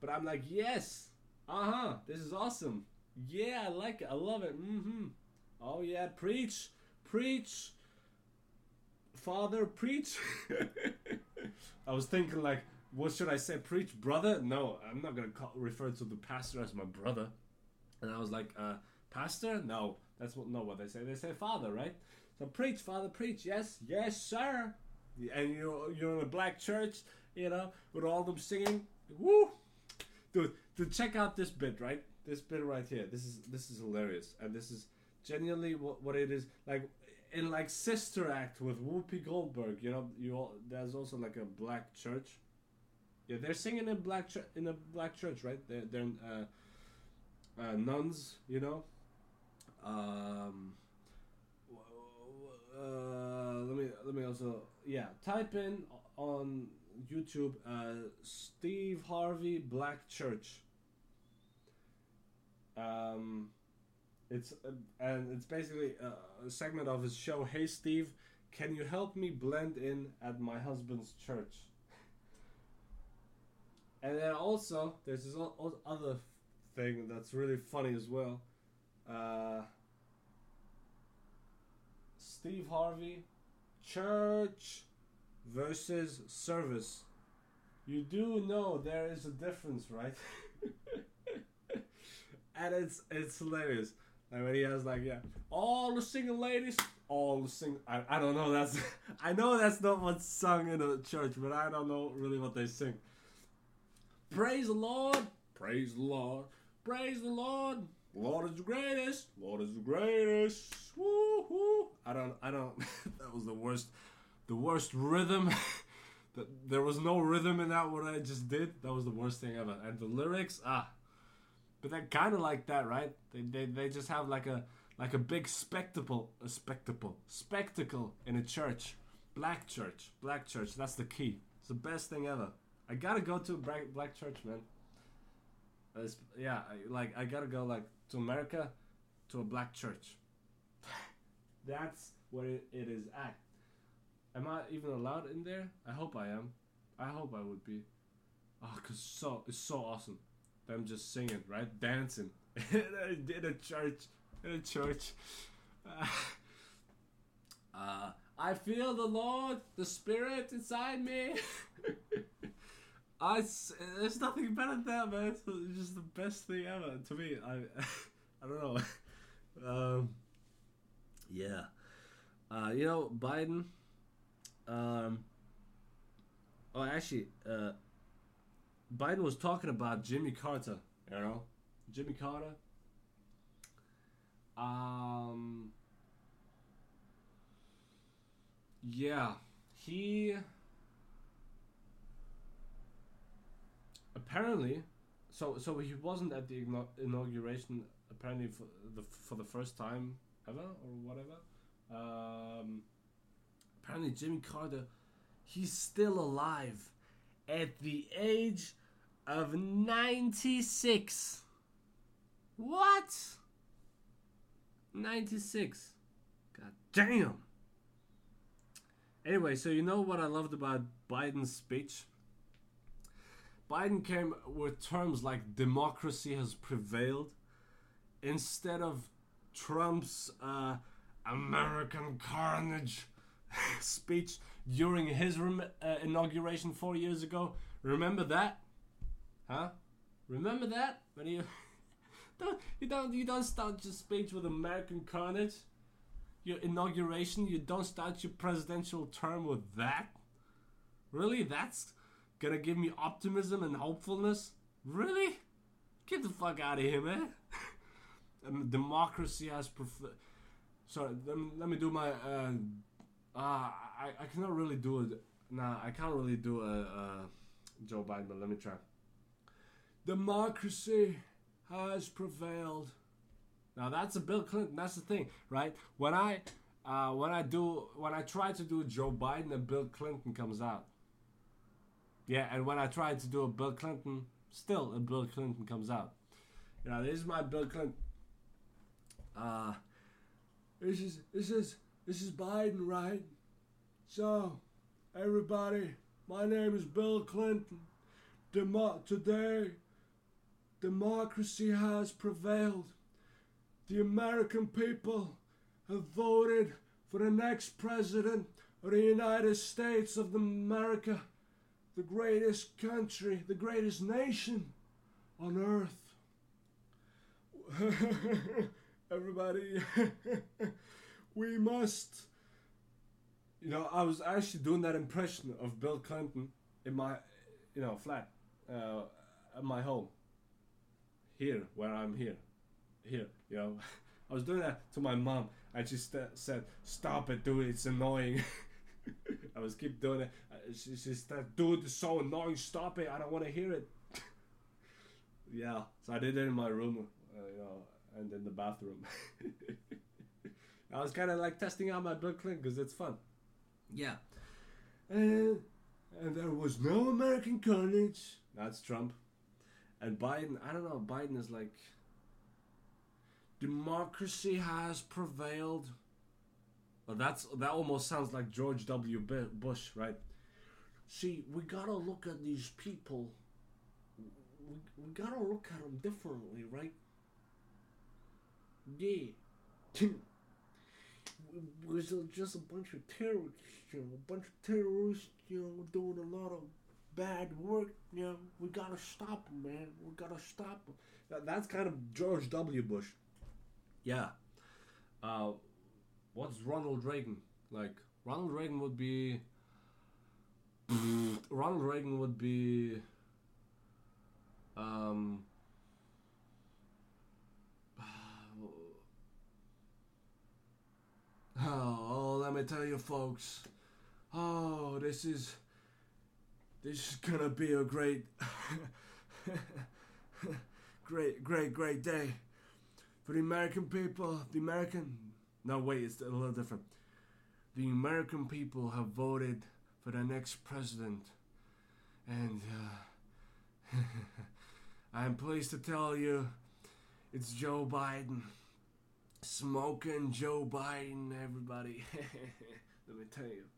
But I'm like, yes, uh huh, this is awesome. Yeah, I like it, I love it, mm hmm. Oh yeah, preach, preach, Father, preach. I was thinking like, what should I say? Preach, brother? No, I'm not gonna call, refer to the pastor as my brother. And I was like, uh, pastor? No, that's what not what they say. They say father, right? So preach, Father, preach. Yes, yes, sir. And you're you're in a black church, you know, with all them singing. Woo, dude, dude, check out this bit, right? This bit right here. This is this is hilarious, and this is genuinely what, what it is like in like Sister Act with Whoopi Goldberg. You know, you all, there's also like a black church. Yeah, they're singing in black ch- in a black church, right? They're they're uh, uh, nuns, you know. Um, uh, let me let me also yeah type in on YouTube uh, Steve Harvey Black Church. Um, it's uh, and it's basically a, a segment of his show. Hey Steve, can you help me blend in at my husband's church? And then also there's this other thing that's really funny as well. Uh, Steve Harvey, church versus service. You do know there is a difference, right? and it's it's hilarious. Like when he has like yeah, all the single ladies, all the sing. I, I don't know. That's I know that's not what's sung in a church, but I don't know really what they sing. Praise the Lord, praise the Lord, praise the Lord. Lord is the greatest. Lord is the greatest. Woo hoo. I don't. I don't. that was the worst. The worst rhythm. there was no rhythm in that. What I just did. That was the worst thing ever. And the lyrics. Ah. But they're kind of like that, right? They, they they just have like a like a big spectacle, a spectacle, spectacle in a church, black church, black church. That's the key. It's the best thing ever. I gotta go to a black, black church, man. It's, yeah, I, like I gotta go like to America, to a black church. That's where it, it is at. Am I even allowed in there? I hope I am. I hope I would be. Oh, cause so it's so awesome. Them just singing, right, dancing in a church, in a church. Uh, I feel the Lord, the Spirit inside me. I, there's nothing better than that, man. It's just the best thing ever to me. I, I don't know. Um, yeah. Uh, you know, Biden. Um, oh, actually, uh, Biden was talking about Jimmy Carter. You know, Jimmy Carter. Um, yeah, he apparently. So so he wasn't at the inauguration apparently for the for the first time ever or whatever. Um, apparently Jimmy Carter, he's still alive at the age of ninety six. What? Ninety six. God damn. Anyway, so you know what I loved about Biden's speech? Biden came with terms like democracy has prevailed instead of Trump's uh, American carnage speech during his rem- uh, inauguration four years ago. Remember that? Huh? Remember that? When you don't you don't you don't start your speech with American carnage? Your inauguration, you don't start your presidential term with that? Really? That's gonna give me optimism and hopefulness? Really? Get the fuck out of here, man. um, democracy has prefer. Sorry, let me, let me do my. Uh, uh, I, I cannot really do it. Nah, I can't really do a, a Joe Biden, but let me try. Democracy has prevailed. Now that's a Bill Clinton. That's the thing, right? When I uh, when I do when I try to do Joe Biden, a Bill Clinton comes out. Yeah, and when I try to do a Bill Clinton, still a Bill Clinton comes out. You know, this is my Bill Clinton. Uh, this is this is this is Biden, right? So, everybody, my name is Bill Clinton. Demo- today, democracy has prevailed. The American people have voted for the next president of the United States of America, the greatest country, the greatest nation on earth. Everybody, we must. You know, I was actually doing that impression of Bill Clinton in my, you know, flat, uh, at my home. Here, where I'm here, here, you know, I was doing that to my mom, and she st- said, "Stop it, dude! It's annoying." I was keep doing it. Uh, She, she said, "Dude, it's so annoying! Stop it! I don't want to hear it." yeah, so I did it in my room, uh, you know, and in the bathroom. I was kind of like testing out my Clinton because it's fun. Yeah. And, and there was no American carnage. That's Trump. And Biden, I don't know, Biden is like, democracy has prevailed. Well, that's that almost sounds like George W. Bush, right? See, we gotta look at these people. We, we gotta look at them differently, right? Yeah. was just a bunch of terrorists, you know, a bunch of terrorists, you know, doing a lot of bad work. You know, we gotta stop them, man. We gotta stop them. That's kind of George W. Bush. Yeah. Uh, what's Ronald Reagan like? Ronald Reagan would be. Ronald Reagan would be. Um. Oh, let me tell you, folks. Oh, this is. This is gonna be a great. great, great, great day. For the American people, the American. No, wait, it's a little different. The American people have voted for the next president. And, uh. I'm pleased to tell you it's Joe Biden. Smoking Joe Biden, everybody. Let me tell you.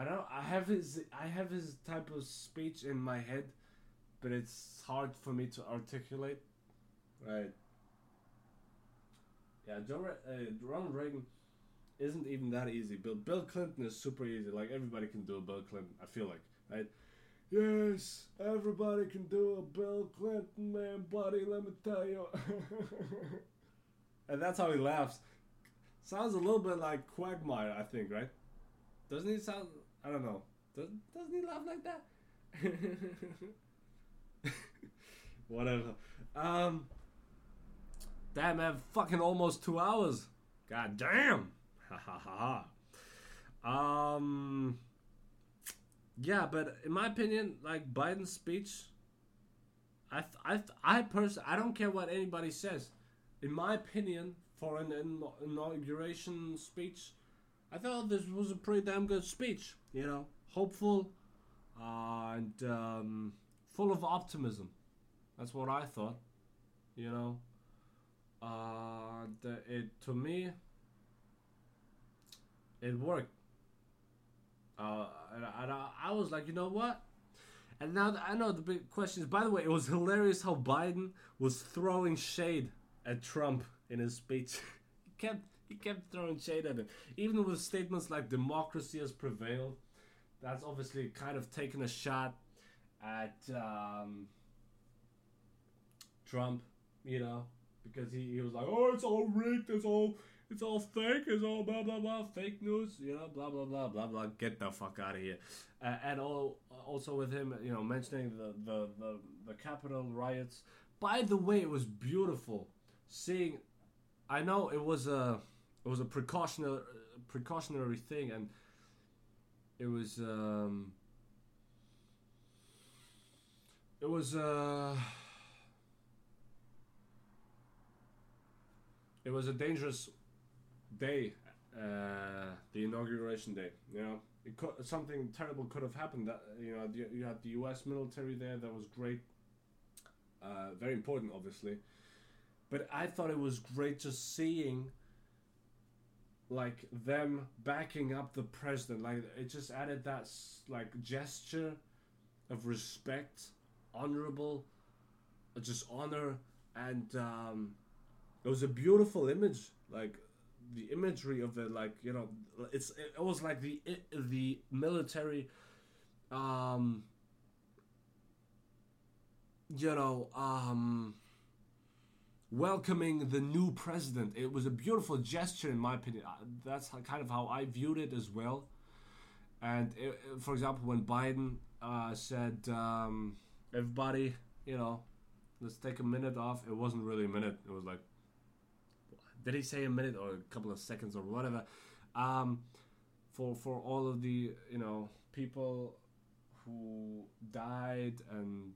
I don't. I have his. I have his type of speech in my head, but it's hard for me to articulate. Right. Yeah. Re- uh, Ronald Reagan isn't even that easy. Bill Bill Clinton is super easy. Like everybody can do a Bill Clinton. I feel like, right? Yes, everybody can do a Bill Clinton, man, buddy. Let me tell you. and that's how he laughs. Sounds a little bit like Quagmire, I think, right? Doesn't he sound? I don't know. Does, doesn't he laugh like that? Whatever. Um. Damn, man, fucking almost two hours. God damn. Ha ha ha. Um. Yeah, but in my opinion, like Biden's speech, I, I, I personally, I don't care what anybody says. In my opinion, for an inauguration speech, I thought this was a pretty damn good speech. You know, hopeful uh, and um, full of optimism. That's what I thought. You know, uh, it to me, it worked. Uh, and, and I, I was like, you know what? And now I know the big question is. By the way, it was hilarious how Biden was throwing shade at Trump in his speech. he kept he kept throwing shade at him, even with statements like "democracy has prevailed." That's obviously kind of taking a shot at um, Trump, you know, because he, he was like, "Oh, it's all rigged. It's all it's all fake. It's all blah blah blah, fake news. You know, blah blah blah blah blah. Get the fuck out of here." Uh, and all, also with him, you know, mentioning the the the, the Capitol riots. By the way, it was beautiful seeing. I know it was a it was a precautionary precautionary thing, and it was um, it was uh, it was a dangerous day, uh, the inauguration day. You know, could, something terrible could have happened. That you know, the, you had the U.S. military there. That was great. Uh, very important, obviously. But I thought it was great just seeing like them backing up the president. Like it just added that like gesture of respect, honorable, just honor, and um, it was a beautiful image. Like the imagery of it like you know it's it was like the it, the military um you know um welcoming the new president. It was a beautiful gesture in my opinion. That's kind of how i viewed it as well. And it, for example when biden uh, said um, everybody you know let's take a minute off it wasn't really a minute. It was like did he say a minute or a couple of seconds or whatever? Um, for for all of the you know people who died and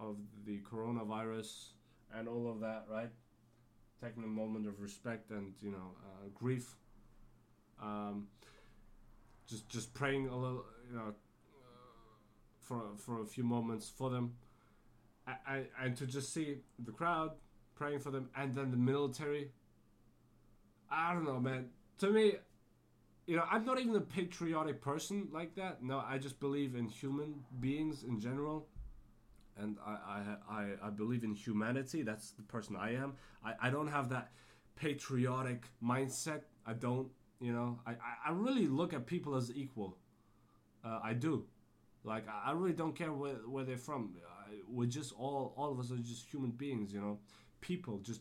of the coronavirus and all of that, right? Taking a moment of respect and you know uh, grief. Um, just just praying a little, you know, for for a few moments for them, and to just see the crowd praying for them, and then the military I don't know, man. To me, you know, I'm not even a patriotic person like that. No, I just believe in human beings in general, and I I I, I believe in humanity. That's the person I am. I, I don't have that patriotic mindset. I don't. You know, I I really look at people as equal. Uh, I do. Like I really don't care where where they're from. we're just all all of us are just human beings. You know, people just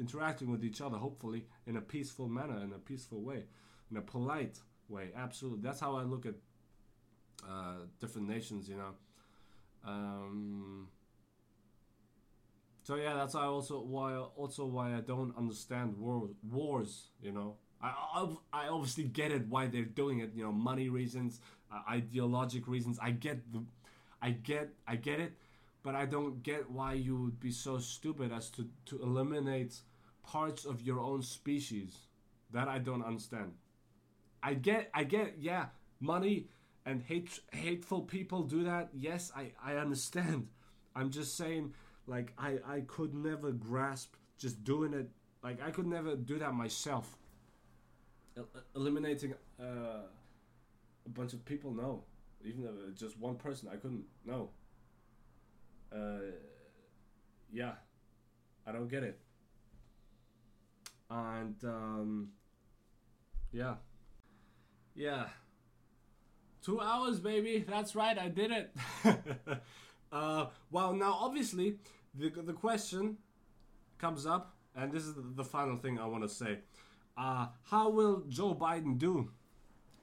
interacting with each other, hopefully in a peaceful manner, in a peaceful way, in a polite way. Absolutely, that's how I look at uh, different nations. You know. Um, so yeah, that's also why also why I don't understand war, wars. You know, I, I, obviously get it why they're doing it. You know, money reasons, uh, ideologic reasons. I get the, I get I get it but I don't get why you would be so stupid as to, to eliminate parts of your own species. That I don't understand. I get, I get, yeah, money and hate, hateful people do that. Yes, I, I understand. I'm just saying, like, I, I could never grasp just doing it. Like, I could never do that myself. El- eliminating uh, a bunch of people, no. Even just one person, I couldn't. No uh, yeah, I don't get it. And um, yeah, yeah, two hours, baby. That's right, I did it. uh, well, now obviously the the question comes up, and this is the, final thing I want to say. Uh, how will Joe Biden do?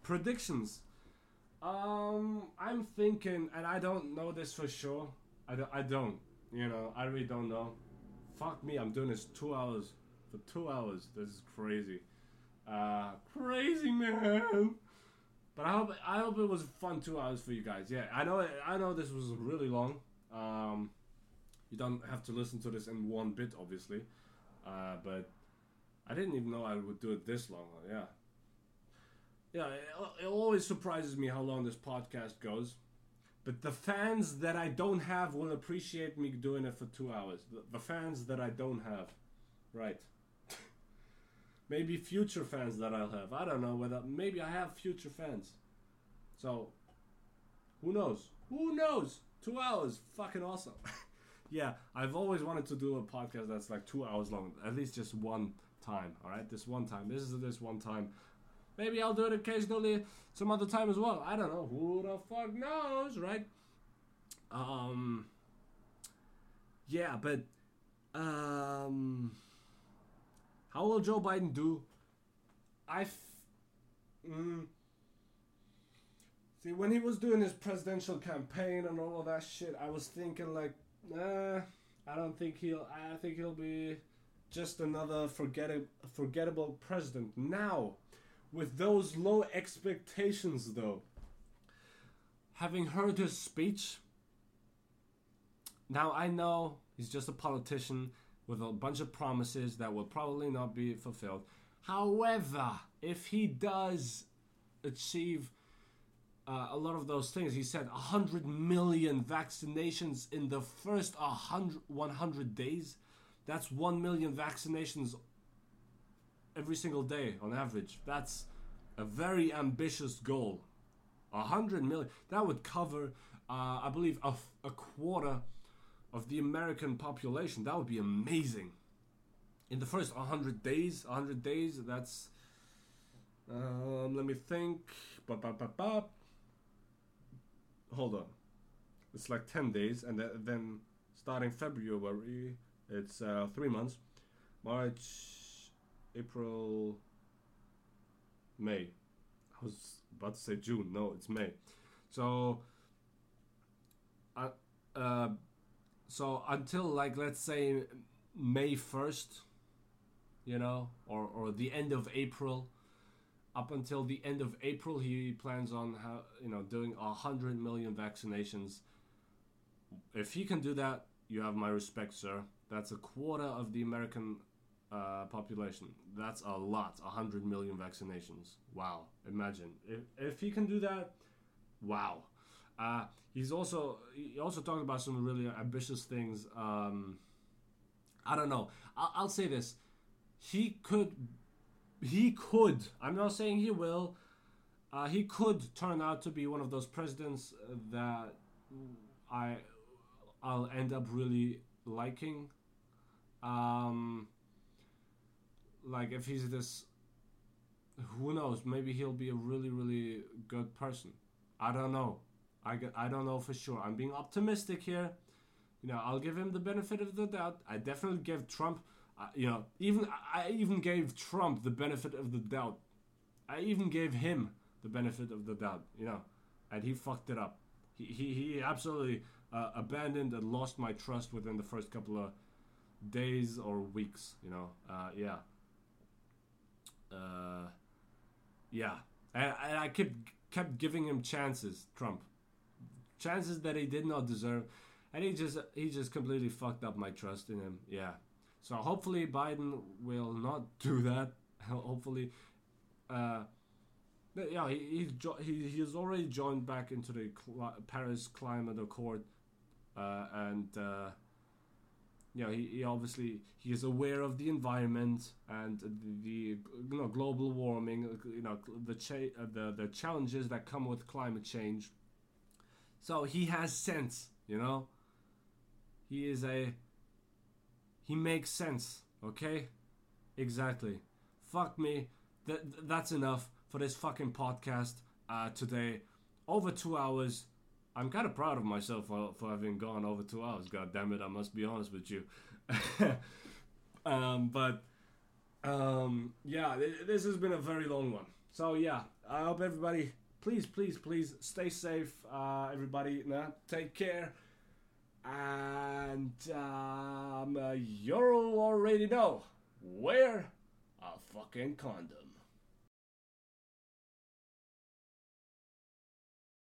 Predictions. Um, I'm thinking, and I don't know this for sure. I don't, I don't. You know, I really don't know. Fuck me, I'm doing this two hours. For two hours. This is crazy. Uh, crazy man. But I hope I hope it was fun two hours for you guys. Yeah, I know I know this was really long. Um, you don't have to listen to this in one bit, obviously. Uh, but I didn't even know I would do it this long. Yeah, yeah. It, it always surprises me how long this podcast goes. But the fans that I don't have will appreciate me doing it for two hours. The, the fans that I don't have, right? Maybe future fans that I'll have. I don't know whether maybe I have future fans. So who knows? Who knows? Two hours, fucking awesome. yeah, I've always wanted to do a podcast that's like two hours long, at least just one time. All right, this one time. This is this one time. Maybe I'll do it occasionally some other time as well. I don't know. Who the fuck knows, right? Um. Yeah, but um how will Joe Biden do? I. F- mm, see, when he was doing his presidential campaign and all of that shit, I was thinking like, nah, I don't think he'll. I think he'll be just another forgettable, forgettable president. Now, with those low expectations, though, having heard his speech, now I know he's just a politician with a bunch of promises that will probably not be fulfilled. However, if he does achieve uh, a lot of those things, he said 100 million vaccinations in the first 100, 100 days. That's 1 million vaccinations every single day on average. That's a very ambitious goal. 100 million. That would cover, uh, I believe, a, a quarter of the American population. That would be amazing. In the first 100 days, 100 days, that's. Um, let me think. Hold on. It's like 10 days, and then starting February, it's uh, three months. March, April, May. I was about to say June. No, it's May. So, uh, uh, so until like let's say May 1st, you know, or or the end of April, up until the end of April, he plans on how you know doing a hundred million vaccinations. If he can do that, you have my respect, sir. That's a quarter of the American uh, population. That's a lot. A hundred million vaccinations. Wow! Imagine if if he can do that. Wow. Uh, he's also he also talked about some really ambitious things. Um, I don't know. I'll, I'll say this: he could, he could. I'm not saying he will. Uh, he could turn out to be one of those presidents that I I'll end up really liking. Um, like if he's this, who knows? Maybe he'll be a really really good person. I don't know. I, I don't know for sure. I'm being optimistic here. You know, I'll give him the benefit of the doubt. I definitely gave Trump, uh, you know, even I even gave Trump the benefit of the doubt. I even gave him the benefit of the doubt, you know, and he fucked it up. He he, he absolutely uh, abandoned and lost my trust within the first couple of days or weeks, you know. Uh, yeah. Uh, yeah, and, and I kept kept giving him chances, Trump chances that he did not deserve, and he just he just completely fucked up my trust in him. Yeah. So hopefully Biden will not do that. hopefully, uh, yeah, he he's jo- he he has already joined back into the Cl- Paris Climate Accord, uh, and uh, you know he, he obviously he is aware of the environment and the, the you know global warming, you know the cha- uh, the the challenges that come with climate change so he has sense, you know? He is a. He makes sense, okay? Exactly. Fuck me. Th- that's enough for this fucking podcast uh, today. Over two hours. I'm kind of proud of myself for, for having gone over two hours. God damn it, I must be honest with you. um, but um, yeah, th- this has been a very long one. So yeah, I hope everybody please, please, please stay safe, uh, everybody. Nah, take care. And um, uh, you already know wear a fucking condom.